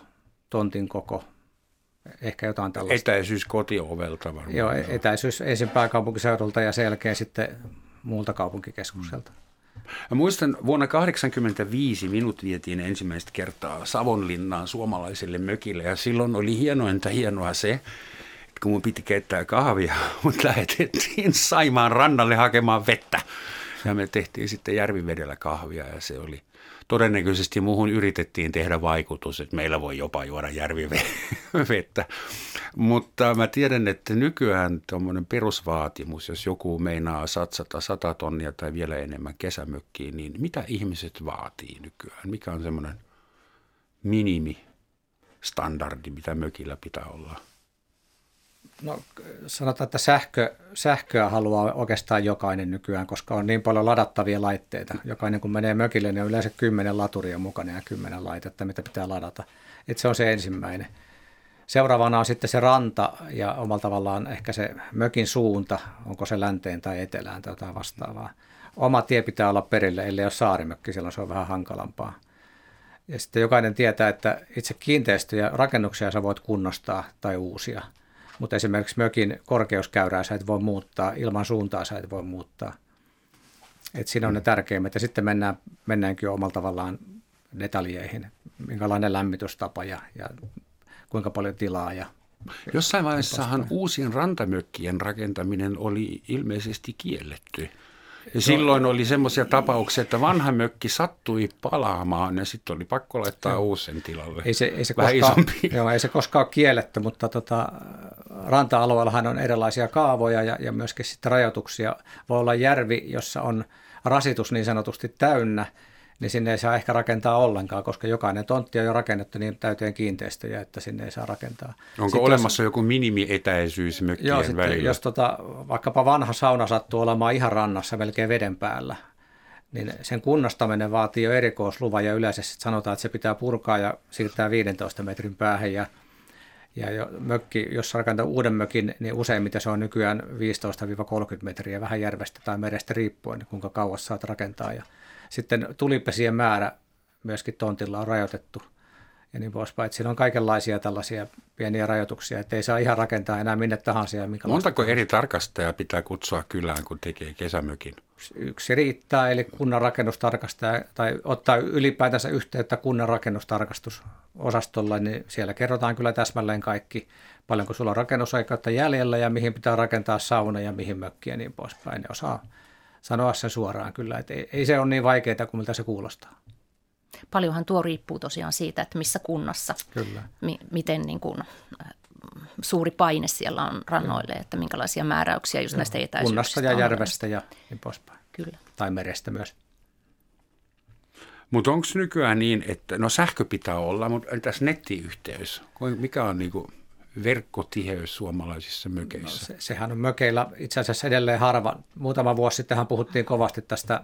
tontin koko, ehkä jotain tällaista. Etäisyys kotiovelta varmaan. Joo, etäisyys ensin pääkaupunkiseudulta ja sen jälkeen sitten muulta kaupunkikeskukselta. Mä muistan vuonna 1985 minut vietiin ensimmäistä kertaa Savonlinnaan suomalaiselle mökille ja silloin oli hienointa hienoa se, että kun mun piti keittää kahvia, [LAUGHS] mut lähetettiin Saimaan rannalle hakemaan vettä. Ja me tehtiin sitten järvivedellä kahvia ja se oli todennäköisesti muuhun yritettiin tehdä vaikutus, että meillä voi jopa juoda järvivettä. [LAUGHS] Mutta mä tiedän, että nykyään tuommoinen perusvaatimus, jos joku meinaa satsata 100 tonnia tai vielä enemmän kesämökkiin, niin mitä ihmiset vaatii nykyään? Mikä on semmoinen minimi standardi, mitä mökillä pitää olla? No sanotaan, että sähkö, sähköä haluaa oikeastaan jokainen nykyään, koska on niin paljon ladattavia laitteita. Jokainen kun menee mökille, niin on yleensä kymmenen laturia mukana ja kymmenen laitetta, mitä pitää ladata. Et se on se ensimmäinen. Seuraavana on sitten se ranta ja omalla tavallaan ehkä se mökin suunta, onko se länteen tai etelään tai jotain vastaavaa. Oma tie pitää olla perille, ellei ole saarimökki, silloin se on vähän hankalampaa. Ja sitten jokainen tietää, että itse kiinteistöjä, rakennuksia sä voit kunnostaa tai uusia – mutta esimerkiksi mökin korkeuskäyrää sä et voi muuttaa, ilman suuntaa sä et voi muuttaa. Et siinä on ne tärkeimmät. Ja sitten mennään, mennäänkin jo omalla tavallaan detaljeihin, minkälainen lämmitystapa ja, ja kuinka paljon tilaa. Ja, Jossain vaiheessahan uusien rantamökkien rakentaminen oli ilmeisesti kielletty. Ja silloin oli semmoisia tapauksia, että vanha mökki sattui palaamaan ja sitten oli pakko laittaa joo. uusen tilalle. Ei se, ei se, Vähän koskaan, joo, ei se koskaan ole kielletty, mutta tota, ranta-alueellahan on erilaisia kaavoja ja, ja myöskin sitten rajoituksia. Voi olla järvi, jossa on rasitus niin sanotusti täynnä, niin sinne ei saa ehkä rakentaa ollenkaan, koska jokainen tontti on jo rakennettu niin täyteen kiinteistöjä, että sinne ei saa rakentaa. Onko sitten olemassa jos, joku minimietäisyys mökkien joo, sitten, välillä? Jos tota, vaikkapa vanha sauna sattuu olemaan ihan rannassa melkein veden päällä, niin sen kunnostaminen vaatii jo erikoisluvan ja yleensä sanotaan, että se pitää purkaa ja siirtää 15 metrin päähän ja ja jo mökki, jos rakentaa uuden mökin, niin useimmiten se on nykyään 15-30 metriä vähän järvestä tai merestä riippuen, kuinka kauas saat rakentaa. Ja sitten tulipesien määrä myöskin tontilla on rajoitettu ja niin poispäin. Että siinä on kaikenlaisia tällaisia pieniä rajoituksia, että ei saa ihan rakentaa enää minne tahansa. Ja Montako eri tarkastajaa pitää kutsua kylään, kun tekee kesämökin? Yksi riittää, eli kunnan rakennustarkastaja, tai ottaa ylipäätänsä yhteyttä kunnan rakennustarkastusosastolla, niin siellä kerrotaan kyllä täsmälleen kaikki, paljonko sulla on rakennusaikautta jäljellä ja mihin pitää rakentaa sauna ja mihin mökkiä ja niin poispäin. Ne osaa sanoa sen suoraan kyllä, että ei, ei se ole niin vaikeaa kuin miltä se kuulostaa. Paljonhan tuo riippuu tosiaan siitä, että missä kunnassa, kyllä. Mi- miten niin kuin, äh, suuri paine siellä on rannoille, että minkälaisia määräyksiä just Joo. näistä etäisyyksistä Kunnassa ja järvestä ja niin poispäin. Kyllä. Tai merestä myös. Mutta onko nykyään niin, että no sähkö pitää olla, mutta entäs nettiyhteys? Mikä on niinku verkkotiheys suomalaisissa mökeissä? No, se, sehän on mökeillä itse asiassa edelleen harva. Muutama vuosi sittenhän puhuttiin kovasti tästä,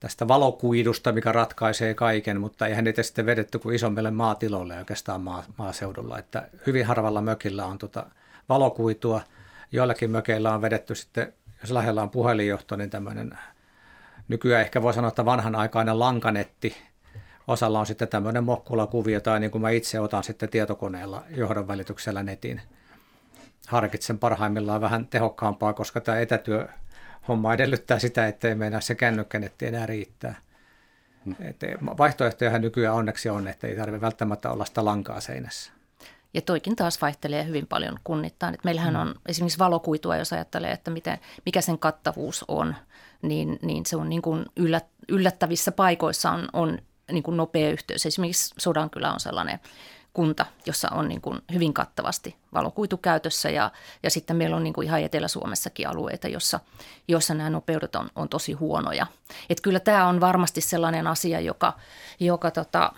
tästä valokuidusta, mikä ratkaisee kaiken, mutta eihän niitä sitten vedetty kuin isommille maatiloille oikeastaan maa, maaseudulla. Että hyvin harvalla mökillä on tota valokuitua. Joillakin mökeillä on vedetty sitten, jos lähellä on puhelinjohto, niin tämmöinen nykyään ehkä voi sanoa, että vanhanaikainen lankanetti, osalla on sitten tämmöinen mokkulakuvio tai niin kuin mä itse otan sitten tietokoneella johdon välityksellä netin. Harkitsen parhaimmillaan vähän tehokkaampaa, koska tämä etätyö homma edellyttää sitä, ettei meinaa se kännykkänetti enää riittää. Hmm. vaihtoehtoja nykyään onneksi on, että ei tarvitse välttämättä olla sitä lankaa seinässä. Ja toikin taas vaihtelee hyvin paljon kunnittain. Et meillähän hmm. on esimerkiksi valokuitua, jos ajattelee, että miten, mikä sen kattavuus on, niin, niin se on niin kuin yllättävissä paikoissa on, on niin kuin nopea yhteys. Esimerkiksi Sodankylä on sellainen kunta, jossa on niin kuin hyvin kattavasti valokuitu käytössä ja, ja sitten meillä on niin kuin ihan Etelä-Suomessakin alueita, jossa, jossa nämä nopeudet on, on tosi huonoja. Et kyllä tämä on varmasti sellainen asia, joka, joka tota,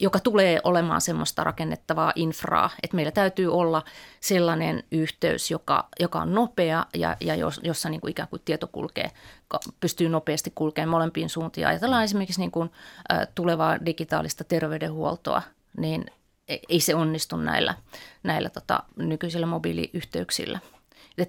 joka tulee olemaan semmoista rakennettavaa infraa, että meillä täytyy olla sellainen yhteys, joka, joka on nopea ja, ja jossa niin kuin ikään kuin tieto kulkee, pystyy nopeasti kulkemaan molempiin suuntiin. Ajatellaan esimerkiksi niin kuin, tulevaa digitaalista terveydenhuoltoa, niin ei se onnistu näillä, näillä tota, nykyisillä mobiiliyhteyksillä.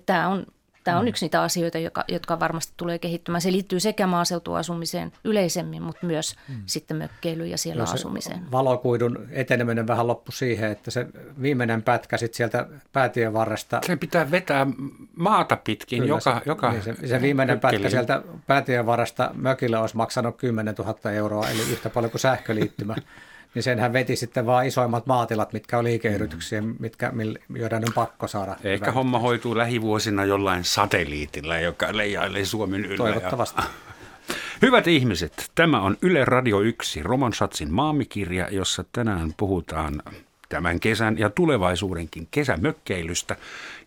Tämä on Tämä on mm. yksi niitä asioita, joka, jotka varmasti tulee kehittymään. Se liittyy sekä maaseutuasumiseen yleisemmin, mutta myös mm. sitten mökkeilyyn ja siellä no asumiseen. Valokuidun eteneminen vähän loppu siihen, että se viimeinen pätkä sitten sieltä päätien varresta. Se pitää vetää maata pitkin Kyllä, joka, se, joka niin se, se viimeinen mökkeli. pätkä sieltä päätien varresta mökille olisi maksanut 10 000 euroa, eli yhtä paljon kuin sähköliittymä. [LAUGHS] niin senhän veti sitten vaan isoimmat maatilat, mitkä on liikeyrityksiä, mitkä, joiden on pakko saada. Ehkä hyvä. homma hoituu lähivuosina jollain satelliitilla, joka leijailee Suomen yllä. Toivottavasti. [LAUGHS] Hyvät ihmiset, tämä on Yle Radio 1, Roman Schatzin maamikirja, jossa tänään puhutaan tämän kesän ja tulevaisuudenkin kesämökkeilystä.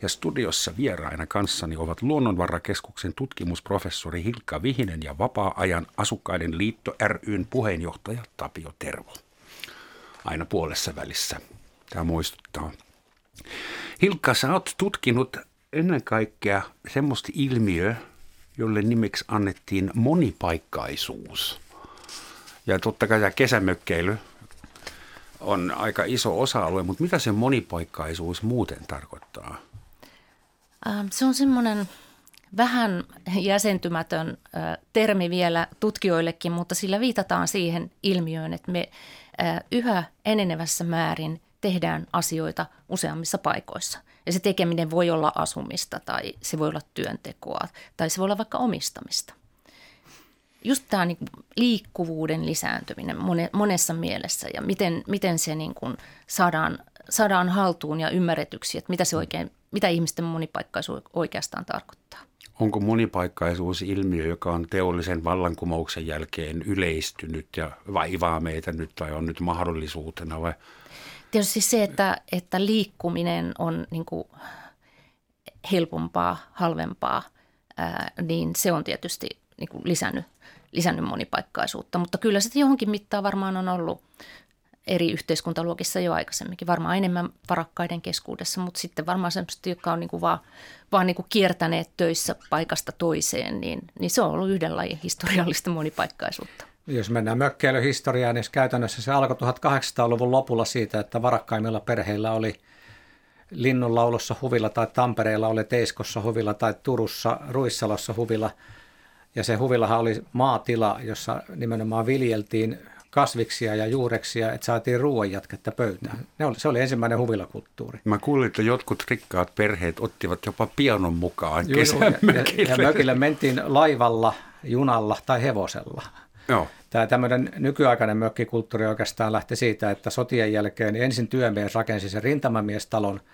Ja studiossa vieraina kanssani ovat Luonnonvarakeskuksen tutkimusprofessori Hilkka Vihinen ja Vapaa-ajan asukkaiden liitto ryn puheenjohtaja Tapio Tervo aina puolessa välissä. Tämä muistuttaa. Hilkka, sä oot tutkinut ennen kaikkea semmoista ilmiöä, jolle nimeksi annettiin monipaikkaisuus. Ja totta kai tämä kesämökkeily on aika iso osa-alue, mutta mitä se monipaikkaisuus muuten tarkoittaa? Ähm, se on semmoinen vähän jäsentymätön termi vielä tutkijoillekin, mutta sillä viitataan siihen ilmiöön, että me yhä enenevässä määrin tehdään asioita useammissa paikoissa. Ja se tekeminen voi olla asumista tai se voi olla työntekoa tai se voi olla vaikka omistamista. Just tämä niin liikkuvuuden lisääntyminen monessa mielessä ja miten, miten se niin kuin saadaan, saadaan haltuun ja ymmärretyksi, että mitä, se oikein, mitä ihmisten monipaikkaisuus oikeastaan tarkoittaa. Onko monipaikkaisuus ilmiö, joka on teollisen vallankumouksen jälkeen yleistynyt ja vaivaa meitä nyt tai on nyt mahdollisuutena vai? Tietysti se, että, että liikkuminen on niin kuin helpompaa, halvempaa, niin se on tietysti niin kuin lisännyt, lisännyt monipaikkaisuutta. Mutta kyllä sitten johonkin mittaan varmaan on ollut eri yhteiskuntaluokissa jo aikaisemminkin, varmaan enemmän varakkaiden keskuudessa, mutta sitten varmaan semmoiset, jotka on niin kuin vaan, vaan niin kuin kiertäneet töissä paikasta toiseen, niin, niin se on ollut yhden lajin historiallista monipaikkaisuutta. Jos mennään mökkeilyhistoriaan, niin käytännössä se alkoi 1800-luvun lopulla siitä, että varakkaimmilla perheillä oli Linnunlaulussa huvilla tai Tampereella oli Teiskossa huvilla tai Turussa Ruissalossa huvilla. Ja se huvillahan oli maatila, jossa nimenomaan viljeltiin kasviksia ja juureksia, että saatiin ruoanjatketta pöytään. Ne oli, se oli ensimmäinen huvilakulttuuri. Mä kuulin, että jotkut rikkaat perheet ottivat jopa pianon mukaan Juu, ja, ja mökille mentiin laivalla, junalla tai hevosella. Joo. Tämä tämmöinen nykyaikainen mökkikulttuuri oikeastaan lähti siitä, että sotien jälkeen ensin työmies rakensi sen rintamamiestalon –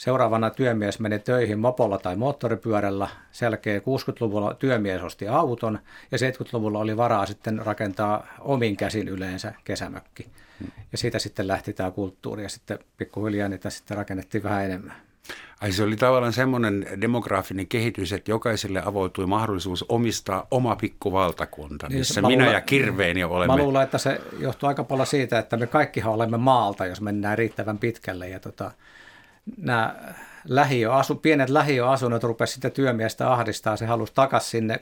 Seuraavana työmies meni töihin mopolla tai moottoripyörällä. Sen jälkeen 60-luvulla työmies osti auton ja 70-luvulla oli varaa sitten rakentaa omin käsin yleensä kesämökki. Ja siitä sitten lähti tämä kulttuuri ja sitten pikkuhiljaa niitä sitten rakennettiin vähän enemmän. Ai se oli tavallaan semmoinen demograafinen kehitys, että jokaiselle avoitui mahdollisuus omistaa oma pikkuvaltakunta, niin, missä minä luulen, ja kirveeni olemme. Mä luulen, että se johtuu aika paljon siitä, että me kaikkihan olemme maalta, jos mennään riittävän pitkälle. Ja tota, nämä lähiöasu, pienet lähiöasunnot rupesivat sitten työmiestä ahdistaa, se halusi takaisin sinne,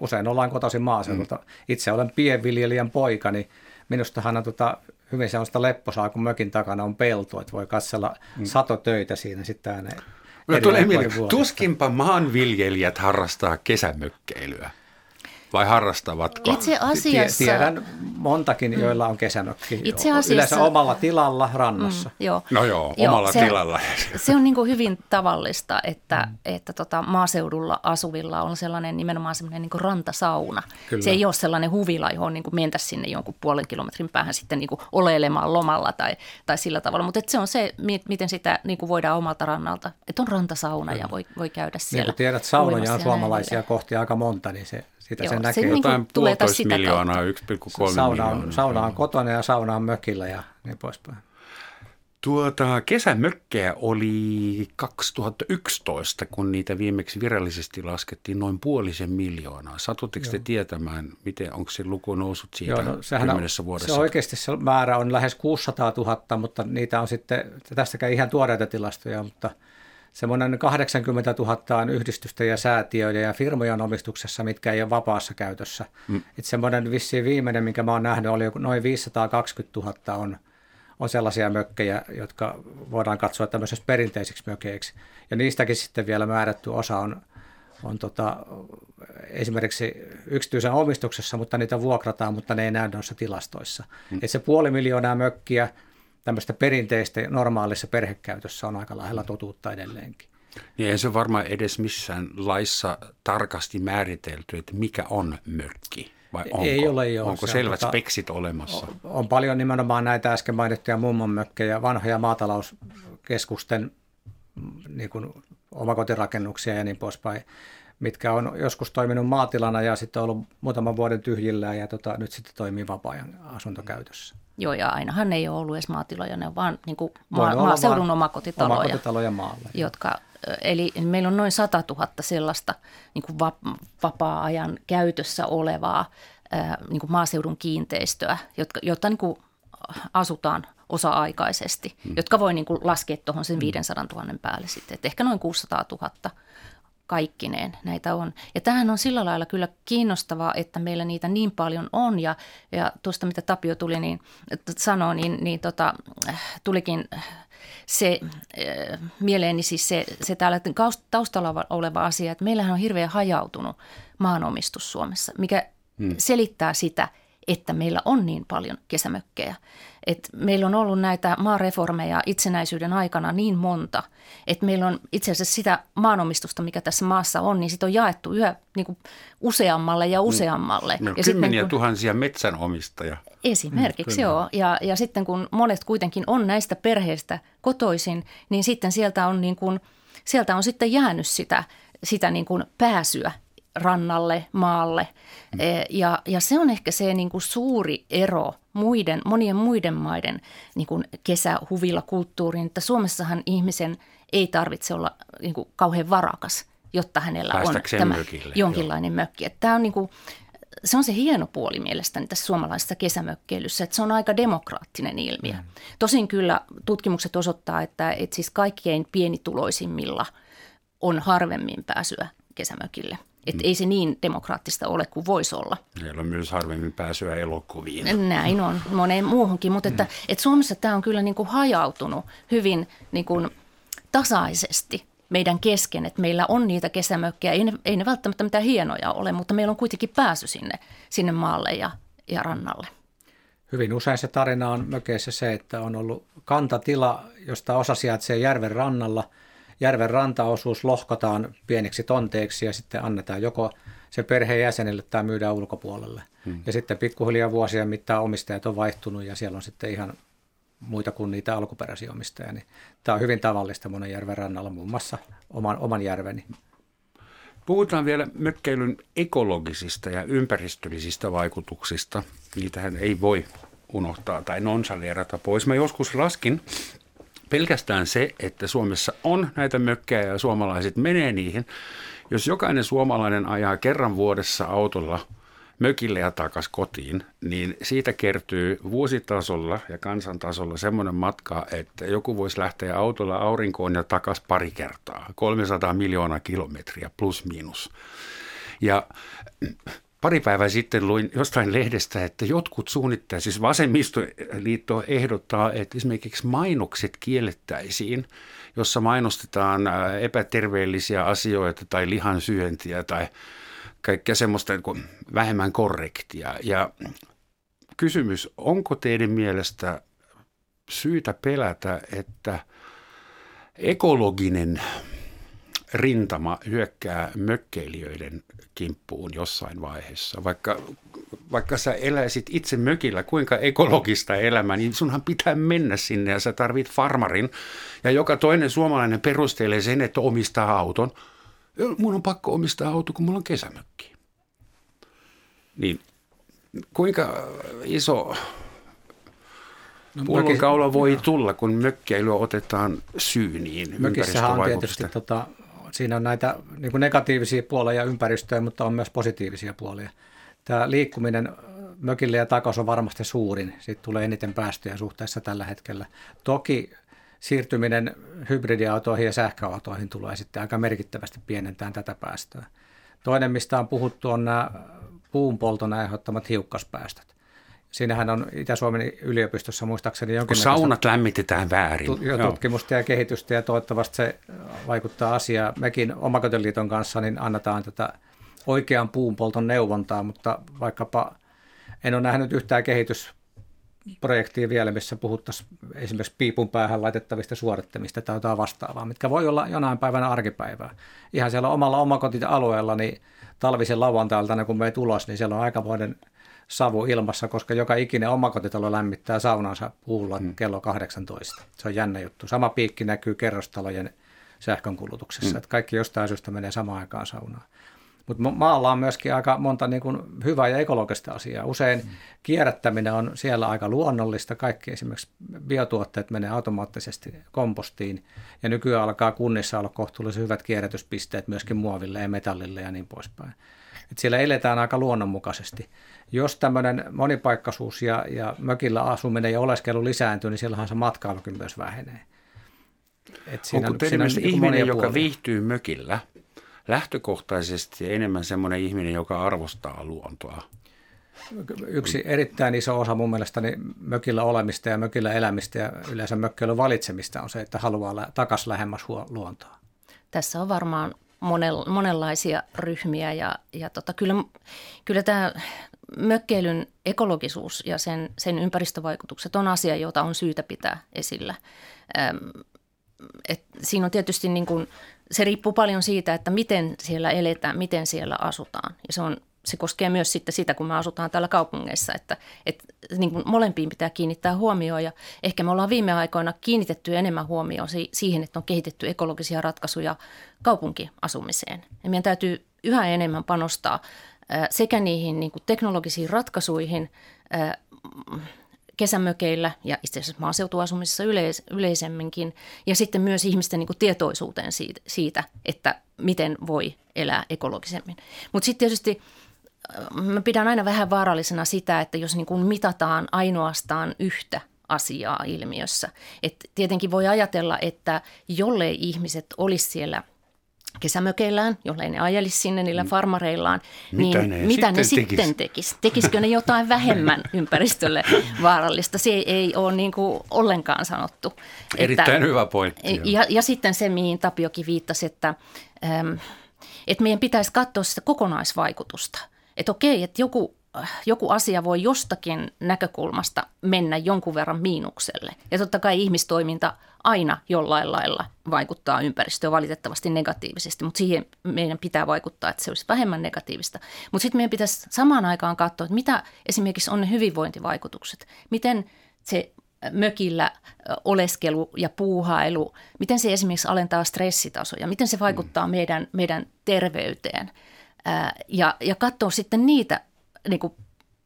usein ollaan kotoisin maaseudulta. Mm. Itse olen pienviljelijän poika, niin minustahan on tota, hyvin sellaista lepposaa, kun mökin takana on pelto, että voi katsella mm. satotöitä siinä sitten ääneen. tuskinpa maanviljelijät harrastaa kesämökkeilyä vai harrastavatko? Itse asiassa... Tiedän montakin, mm. joilla on kesämökki. Itse asiassa... Yleensä omalla tilalla rannassa. Mm, joo. No joo, joo omalla se, tilalla. Se on niin kuin hyvin tavallista, että, mm. että tota, maaseudulla asuvilla on sellainen nimenomaan sellainen niin kuin rantasauna. Kyllä. Se ei ole sellainen huvila, johon niin kuin mentäisiin sinne jonkun puolen kilometrin päähän sitten niin kuin oleilemaan lomalla tai, tai sillä tavalla. Mutta se on se, miten sitä niin kuin voidaan omalta rannalta, että on rantasauna Kyllä. ja voi, voi käydä siellä. Niin kuin tiedät, saunoja on suomalaisia kohti aika monta, niin se sitä Joo, se näkee. Se niin Jotain puolitoista miljoonaa, 1,3 sauna on, miljoonaa. Sauna on kotona ja sauna on mökillä ja niin poispäin. Tuota, kesämökkejä oli 2011, kun niitä viimeksi virallisesti laskettiin noin puolisen miljoonaa. Satutteko te tietämään, miten, onko se luku noussut siitä Joo, no, kymmenessä on, vuodessa? Se oikeasti se määrä on lähes 600 000, mutta niitä on sitten, tästäkään ihan tuoreita tilastoja, mutta – semmoinen 80 000 on yhdistysten ja säätiöiden ja firmojen omistuksessa, mitkä ei ole vapaassa käytössä. Mm. Että semmoinen vissiin viimeinen, minkä mä oon nähnyt, oli noin 520 000 on, on sellaisia mökkejä, jotka voidaan katsoa tämmöisessä perinteisiksi mökeiksi. Ja niistäkin sitten vielä määrätty osa on, on tota, esimerkiksi yksityisen omistuksessa, mutta niitä vuokrataan, mutta ne ei näy noissa tilastoissa. Mm. Et se puoli miljoonaa mökkiä – tämmöistä perinteistä normaalissa perhekäytössä on aika lähellä totuutta edelleenkin. Niin ei se varmaan edes missään laissa tarkasti määritelty, että mikä on mökki. Vai onko, ei ole jo. Onko selvät tota, speksit olemassa? On, on paljon nimenomaan näitä äsken mainittuja mummonmökkejä, vanhoja maatalouskeskusten mm, niin kuin omakotirakennuksia ja niin poispäin, mitkä on joskus toiminut maatilana ja sitten ollut muutaman vuoden tyhjillään ja tota, nyt sitten toimii vapaa-ajan asuntokäytössä. Joo, ja ainahan ne ei ole ollut edes maatiloja, ne on vaan niin kuin maa, maaseudun omakotitaloja. Omakotitaloja maalle. Jotka, eli meillä on noin 100 000 sellaista niin kuin vapaa-ajan käytössä olevaa niin kuin maaseudun kiinteistöä, jotka, jotta niin kuin asutaan osa-aikaisesti, hmm. jotka voi niin kuin laskea tuohon sen 500 000 päälle sitten. Et ehkä noin 600 000 kaikkineen näitä on. Ja tämähän on sillä lailla kyllä kiinnostavaa, että meillä niitä niin paljon on. Ja, ja tuosta mitä Tapio tuli niin, sanoi, niin, niin tota, tulikin se äh, mieleeni siis se, se täällä taustalla oleva asia, että meillähän on hirveän hajautunut maanomistus Suomessa, mikä hmm. selittää sitä, että meillä on niin paljon kesämökkejä. Et meillä on ollut näitä maareformeja itsenäisyyden aikana niin monta, että meillä on itse asiassa sitä maanomistusta, mikä tässä maassa on, niin sitä on jaettu yhä niin kuin useammalle ja mm. useammalle. On ja kymmeniä sitten, kun, tuhansia metsänomistajia. Esimerkiksi mm, joo. Ja, ja sitten kun monet kuitenkin on näistä perheistä kotoisin, niin sitten sieltä on, niin kuin, sieltä on sitten jäänyt sitä, sitä niin kuin pääsyä rannalle, maalle. Mm. E, ja, ja se on ehkä se niin kuin suuri ero muiden, monien muiden maiden niin kuin kesähuvilla kulttuuriin, että Suomessahan ihmisen ei tarvitse olla niin kuin kauhean varakas, jotta hänellä on tämä mökille, jonkinlainen joo. mökki. Että tämä on niin kuin, se on se hieno puoli mielestäni tässä suomalaisessa kesämökkeilyssä, että se on aika demokraattinen ilmiö. Mm. Tosin kyllä tutkimukset osoittaa, että, että siis kaikkein pienituloisimmilla on harvemmin pääsyä kesämökille – että mm. ei se niin demokraattista ole kuin voisi olla. Meillä on myös harvemmin pääsyä elokuviin. Näin on, moneen muuhunkin, mutta että, mm. että Suomessa tämä on kyllä niin kuin hajautunut hyvin niin kuin tasaisesti meidän kesken, että meillä on niitä kesämökkejä, ei ne, ei ne välttämättä mitään hienoja ole, mutta meillä on kuitenkin pääsy sinne, sinne maalle ja, ja rannalle. Hyvin usein se tarina on mökeissä se, että on ollut kantatila, josta osa sijaitsee järven rannalla – järven rantaosuus lohkotaan pieniksi tonteiksi ja sitten annetaan joko se perheen jäsenille tai myydään ulkopuolelle. Hmm. Ja sitten pikkuhiljaa vuosien mittaan omistajat on vaihtunut ja siellä on sitten ihan muita kuin niitä alkuperäisiä omistajia. Niin tämä on hyvin tavallista monen järven rannalla, muun muassa oman, oman järveni. Puhutaan vielä mökkeilyn ekologisista ja ympäristöllisistä vaikutuksista. Niitähän ei voi unohtaa tai nonsaleerata pois. Mä joskus laskin, pelkästään se, että Suomessa on näitä mökkejä ja suomalaiset menee niihin. Jos jokainen suomalainen ajaa kerran vuodessa autolla mökille ja takaisin kotiin, niin siitä kertyy vuositasolla ja kansantasolla semmoinen matka, että joku voisi lähteä autolla aurinkoon ja takaisin pari kertaa. 300 miljoonaa kilometriä plus miinus. Ja pari päivää sitten luin jostain lehdestä, että jotkut suunnittaa, siis vasemmistoliitto ehdottaa, että esimerkiksi mainokset kiellettäisiin, jossa mainostetaan epäterveellisiä asioita tai lihansyöntiä tai kaikkea semmoista niin vähemmän korrektia. Ja kysymys, onko teidän mielestä syytä pelätä, että ekologinen rintama hyökkää mökkeilijöiden kimppuun jossain vaiheessa. Vaikka, vaikka sä eläisit itse mökillä, kuinka ekologista elämää, niin sunhan pitää mennä sinne ja sä tarvit farmarin. Ja joka toinen suomalainen perustelee sen, että omistaa auton – mun on pakko omistaa auto, kun mulla on kesämökki. Niin kuinka iso no, pullonkaula voi tulla, kun mökkeily otetaan syyniin Mökissähän on tietysti, tota, siinä on näitä niin kuin negatiivisia puolia ympäristöä, mutta on myös positiivisia puolia. Tämä liikkuminen mökille ja takaisin on varmasti suurin. Siitä tulee eniten päästöjä suhteessa tällä hetkellä. Toki siirtyminen hybridiautoihin ja sähköautoihin tulee sitten aika merkittävästi pienentään tätä päästöä. Toinen, mistä on puhuttu, on nämä puunpolton aiheuttamat hiukkaspäästöt. Siinähän on Itä-Suomen yliopistossa muistaakseni jonkin... Saunat lämmitetään väärin. Tutkimusta ja kehitystä ja toivottavasti se vaikuttaa asiaan. Mekin Omakotiliiton kanssa niin annetaan tätä oikean puunpolton neuvontaa, mutta vaikkapa en ole nähnyt yhtään kehitys projektia vielä, missä puhuttaisiin esimerkiksi piipun päähän laitettavista suorittamista tai jotain vastaavaa, mitkä voi olla jonain päivänä arkipäivää. Ihan siellä omalla omakotita-alueella, niin talvisen lauantailta, kun me tulos, niin siellä on aikamoinen savu ilmassa, koska joka ikinen omakotitalo lämmittää saunansa puulla hmm. kello 18. Se on jännä juttu. Sama piikki näkyy kerrostalojen sähkönkulutuksessa, hmm. että kaikki jostain syystä menee samaan aikaan saunaan. Mutta maalla on myöskin aika monta niin kuin hyvää ja ekologista asiaa. Usein mm. kierrättäminen on siellä aika luonnollista. Kaikki esimerkiksi biotuotteet menee automaattisesti kompostiin. Ja nykyään alkaa kunnissa olla kohtuullisen hyvät kierrätyspisteet myöskin muoville ja metallille ja niin poispäin. Et siellä eletään aika luonnonmukaisesti. Jos tämmöinen monipaikkaisuus ja, ja mökillä asuminen ja oleskelu lisääntyy, niin silloinhan se matkailukin myös vähenee. Et siinä, Onko siinä on niin ihminen, joka viihtyy mökillä – lähtökohtaisesti enemmän semmoinen ihminen, joka arvostaa luontoa. Yksi erittäin iso osa mun mielestäni mökillä olemista ja mökillä elämistä ja yleensä mökkeilyn valitsemista on se, että haluaa takaisin lähemmäs luontoa. Tässä on varmaan monenlaisia ryhmiä ja, ja tota, kyllä, kyllä tämä mökkeilyn ekologisuus ja sen, sen ympäristövaikutukset on asia, jota on syytä pitää esillä. Et siinä on tietysti niin kuin se riippuu paljon siitä, että miten siellä eletään, miten siellä asutaan. Ja se, on, se koskee myös sitten sitä, kun me asutaan täällä kaupungeissa, että, että niin kuin molempiin pitää kiinnittää huomioon. Ja ehkä me ollaan viime aikoina kiinnitetty enemmän huomioon siihen, että on kehitetty ekologisia ratkaisuja kaupunkiasumiseen. Ja meidän täytyy yhä enemmän panostaa sekä niihin niin kuin teknologisiin ratkaisuihin, kesämökeillä ja itse asiassa maaseutuasumisessa yleis- yleisemminkin. Ja sitten myös ihmisten niin kuin tietoisuuteen siitä, siitä, että miten voi elää ekologisemmin. Mutta sitten tietysti mä pidän aina vähän vaarallisena sitä, että jos niin kuin mitataan ainoastaan yhtä asiaa ilmiössä. Et tietenkin voi ajatella, että jollei ihmiset olisi siellä – kesämökeillään, jollei ne ajelisi sinne niillä farmareillaan, mitä niin ne mitä ne sitten tekis? tekis? Tekisikö ne jotain vähemmän [LAUGHS] ympäristölle vaarallista? Se ei, ei ole niin kuin ollenkaan sanottu. Erittäin että, hyvä pointti. Ja, ja sitten se, mihin Tapiokin viittasi, että, ähm, että meidän pitäisi katsoa sitä kokonaisvaikutusta. Että okei, että joku joku asia voi jostakin näkökulmasta mennä jonkun verran miinukselle. Ja totta kai ihmistoiminta aina jollain lailla vaikuttaa ympäristöön valitettavasti negatiivisesti, mutta siihen meidän pitää vaikuttaa, että se olisi vähemmän negatiivista. Mutta sitten meidän pitäisi samaan aikaan katsoa, että mitä esimerkiksi on ne hyvinvointivaikutukset. Miten se mökillä oleskelu ja puuhailu, miten se esimerkiksi alentaa stressitasoja, miten se vaikuttaa mm. meidän, meidän terveyteen. Ja, ja katsoa sitten niitä niin kuin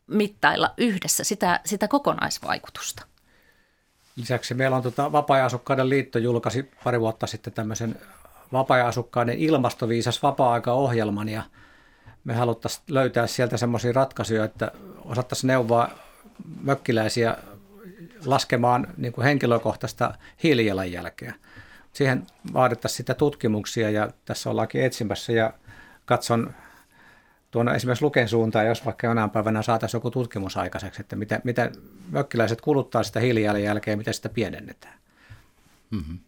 mittailla yhdessä sitä, sitä kokonaisvaikutusta. Lisäksi meillä on tuota, Vapaa-asukkaiden liitto julkaisi pari vuotta sitten tämmöisen vapaa-asukkaiden ilmastoviisas vapaa-aikaohjelman ja me haluttaisiin löytää sieltä semmoisia ratkaisuja, että osattaisiin neuvoa mökkiläisiä laskemaan niin kuin henkilökohtaista hiilijalanjälkeä. Siihen vaadittaisiin sitä tutkimuksia ja tässä ollaankin etsimässä ja katson tuonne esimerkiksi Luken suuntaan, jos vaikka jonain päivänä saataisiin joku tutkimus aikaiseksi, että mitä, mitä mökkiläiset kuluttaa sitä hiilijalanjälkeä ja miten sitä pienennetään. Mm-hmm.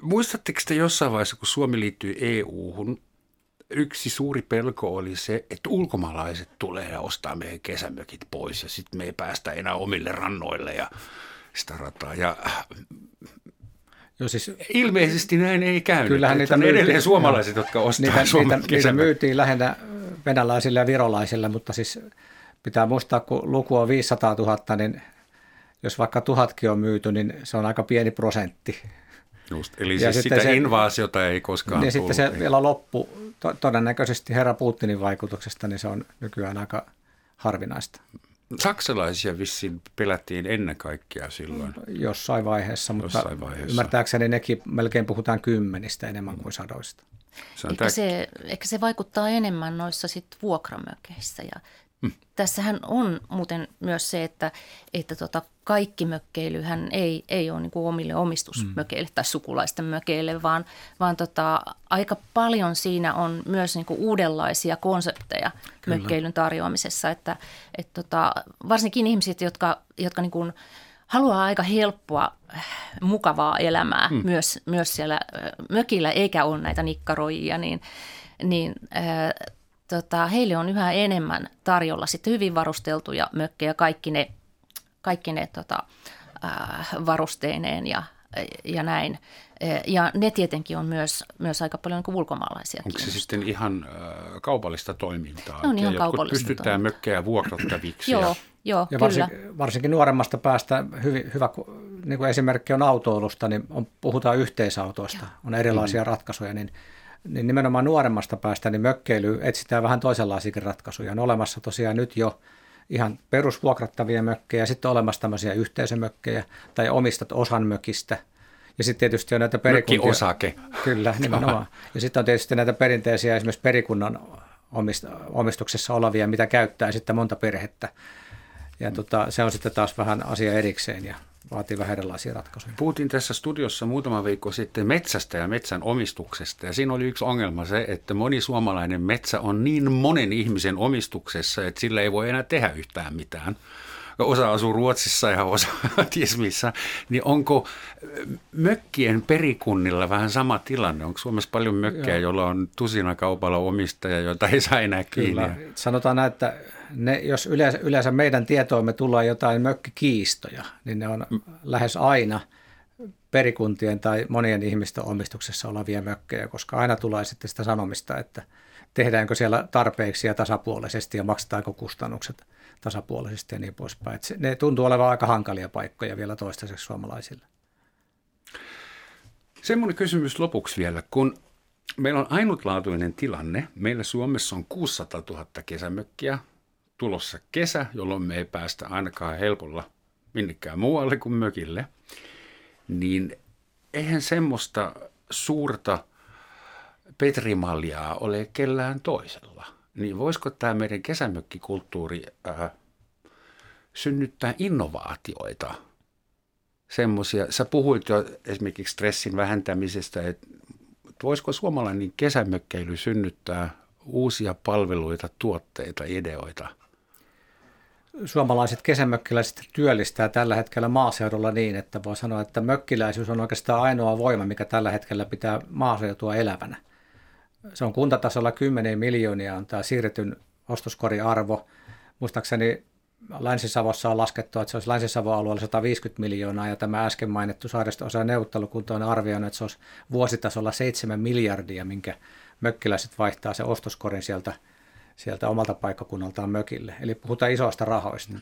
Muistatteko te jossain vaiheessa, kun Suomi liittyy EU-hun, yksi suuri pelko oli se, että ulkomaalaiset tulee ja ostaa meidän kesämökit pois ja sitten me ei päästä enää omille rannoille ja sitä rataa. Ja Jo siis, Ilmeisesti näin ei käynyt. Kyllähän niitä myytiin, edelleen suomalaiset, jo, jotka ostaa niitä, Suomen niitä, niitä myytiin lähinnä venäläisille ja virolaisille, mutta siis pitää muistaa, kun luku on 500 000, niin jos vaikka tuhatkin on myyty, niin se on aika pieni prosentti. Just, eli ja siis sitä se, invaasiota ei koskaan Niin tullut. sitten se vielä loppu, to, todennäköisesti herra Putinin vaikutuksesta, niin se on nykyään aika harvinaista. Saksalaisia vissiin pelättiin ennen kaikkea silloin. Jossain vaiheessa, mutta Jossain vaiheessa. ymmärtääkseni nekin melkein puhutaan kymmenistä enemmän kuin sadoista. Se ehkä, se, ehkä se vaikuttaa enemmän noissa sit vuokramökeissä ja Hmm. Tässähän on muuten myös se, että, että tota, kaikki mökkeilyhän ei, ei ole niin kuin omille omistusmökeille hmm. tai sukulaisten mökeille, vaan, vaan tota, aika paljon siinä on myös niin kuin uudenlaisia konsepteja Kyllä. mökkeilyn tarjoamisessa. Että, et tota, varsinkin ihmiset, jotka, jotka niin kuin haluaa aika helppoa, mukavaa elämää hmm. myös, myös siellä mökillä, eikä ole näitä nikkaroijia, niin, niin äh, tota, heille on yhä enemmän tarjolla sitten hyvin varusteltuja mökkejä, kaikki ne, kaikki ne tota, äh, varusteineen ja, ja näin. Ja ne tietenkin on myös, myös aika paljon niin ulkomaalaisia. Onko se sitten ihan äh, kaupallista toimintaa? Ne on ihan kaupallista pystytään toimintaa. mökkejä vuokrattaviksi. joo, joo, ja varsinkin, varsinkin nuoremmasta päästä hyvin, hyvä niin kuin esimerkki on autoilusta, niin on, puhutaan yhteisautoista, joo. on erilaisia mm. ratkaisuja, niin – niin nimenomaan nuoremmasta päästä niin mökkeily etsitään vähän toisenlaisiakin ratkaisuja. On olemassa tosiaan nyt jo ihan perusvuokrattavia mökkejä, sitten on olemassa tämmöisiä yhteisömökkejä tai omistat osan mökistä. Ja sitten tietysti on näitä perikuntia. osake. Kyllä, [LAUGHS] nimenomaan. Ja sitten on tietysti näitä perinteisiä esimerkiksi perikunnan omistuksessa olevia, mitä käyttää sitten monta perhettä. Ja tota, se on sitten taas vähän asia erikseen. Ja vaatii vähän erilaisia ratkaisuja. Puhuttiin tässä studiossa muutama viikko sitten metsästä ja metsän omistuksesta. Ja siinä oli yksi ongelma se, että moni suomalainen metsä on niin monen ihmisen omistuksessa, että sillä ei voi enää tehdä yhtään mitään osa asuu Ruotsissa ja osa [LAUGHS] ties missä, niin onko mökkien perikunnilla vähän sama tilanne? Onko Suomessa paljon mökkejä, Joo. joilla on tusina kaupalla omistaja, joita ei saa enää kiinni? Kyllä. Sanotaan näin, että ne, jos yleensä, yleensä meidän tietoimme tulee jotain mökkikiistoja, niin ne on mm. lähes aina perikuntien tai monien ihmisten omistuksessa olevia mökkejä, koska aina tulee sitten sitä sanomista, että tehdäänkö siellä tarpeeksi ja tasapuolisesti ja maksetaanko kustannukset tasapuolisesti ja niin poispäin. Että ne tuntuu olevan aika hankalia paikkoja vielä toistaiseksi suomalaisille. Semmoinen kysymys lopuksi vielä, kun meillä on ainutlaatuinen tilanne. Meillä Suomessa on 600 000 kesämökkiä, tulossa kesä, jolloin me ei päästä ainakaan helpolla minnekään muualle kuin mökille, niin eihän semmoista suurta petrimaljaa ole kellään toisella. Niin voisiko tämä meidän kesämökkikulttuuri äh, synnyttää innovaatioita? Semmoisia, sä puhuit jo esimerkiksi stressin vähentämisestä, että voisiko suomalainen kesämökkeily synnyttää uusia palveluita, tuotteita, ideoita – suomalaiset kesämökkiläiset työllistää tällä hetkellä maaseudulla niin, että voi sanoa, että mökkiläisyys on oikeastaan ainoa voima, mikä tällä hetkellä pitää maaseutua elävänä. Se on kuntatasolla 10 miljoonia on tämä siirretyn ostoskoriarvo. Muistaakseni Länsi-Savossa on laskettu, että se olisi Länsi-Savon alueella 150 miljoonaa ja tämä äsken mainittu saaristo-osa neuvottelukunta on arvioinut, että se olisi vuositasolla 7 miljardia, minkä mökkiläiset vaihtaa se ostoskorin sieltä – sieltä omalta paikkakunnaltaan mökille. Eli puhutaan isoista rahoista.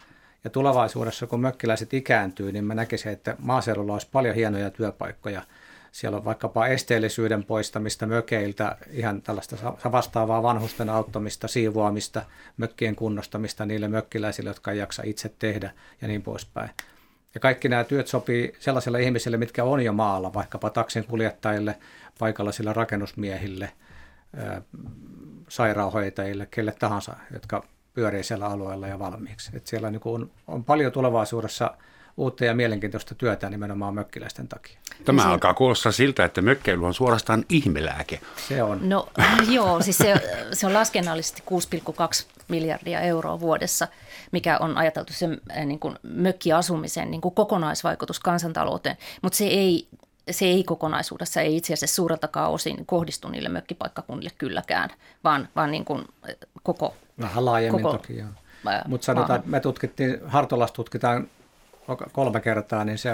Ja tulevaisuudessa, kun mökkiläiset ikääntyy, niin mä näkisin, että maaseudulla olisi paljon hienoja työpaikkoja. Siellä on vaikkapa esteellisyyden poistamista mökeiltä, ihan tällaista vastaavaa vanhusten auttamista, siivoamista, mökkien kunnostamista niille mökkiläisille, jotka ei jaksa itse tehdä ja niin poispäin. Ja kaikki nämä työt sopii sellaisille ihmisille, mitkä on jo maalla, vaikkapa taksin kuljettajille, paikallisille rakennusmiehille – sairaanhoitajille, kelle tahansa, jotka pyörii siellä alueella ja valmiiksi. Et siellä niin on, on paljon tulevaisuudessa uutta ja mielenkiintoista työtä nimenomaan mökkiläisten takia. Tämä se, alkaa kuulostaa siltä, että mökkeily on suorastaan ihmelääke. Se on. No [LAUGHS] joo, siis se, se on laskennallisesti 6,2 miljardia euroa vuodessa, mikä on ajateltu sen niin kuin mökkiasumisen niin kuin kokonaisvaikutus kansantalouteen, mutta se ei se ei kokonaisuudessa, ei itse asiassa suureltakaan osin kohdistu niille mökkipaikkakunnille kylläkään, vaan, vaan niin kuin koko... Vähän laajemmin koko, toki, joo. Mutta sanotaan, että me tutkittiin, Hartolassa tutkitaan kolme kertaa, niin se,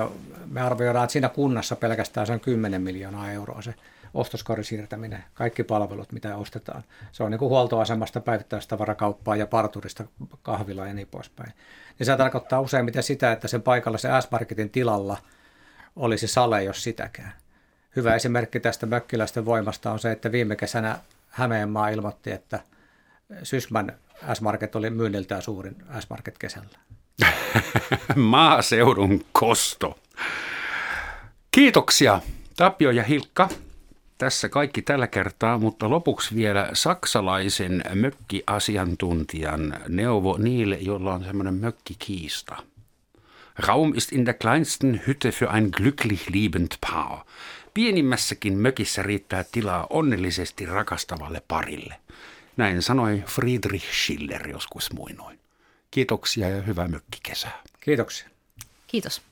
me arvioidaan, että siinä kunnassa pelkästään se on 10 miljoonaa euroa se ostoskorin siirtäminen, kaikki palvelut, mitä ostetaan. Se on niin kuin huoltoasemasta päivittäistavarakauppaa ja parturista kahvila ja niin poispäin. Niin se tarkoittaa useimmiten sitä, että sen paikalla se S-Marketin tilalla – olisi sale, jos sitäkään. Hyvä esimerkki tästä mökkiläisten voimasta on se, että viime kesänä Hämeenmaa ilmoitti, että Sysmän S-Market oli myynniltään suurin S-Market kesällä. [LAUGHS] Maaseudun kosto. Kiitoksia Tapio ja Hilkka. Tässä kaikki tällä kertaa, mutta lopuksi vielä saksalaisen mökkiasiantuntijan neuvo niille, jolla on semmoinen mökkikiista – Raum ist in der kleinsten Hütte für ein glücklich liebend Paar. Pienimmässäkin mökissä riittää tilaa onnellisesti rakastavalle parille. Näin sanoi Friedrich Schiller joskus muinoin. Kiitoksia ja hyvää mökkikesää. Kiitoksia. Kiitos.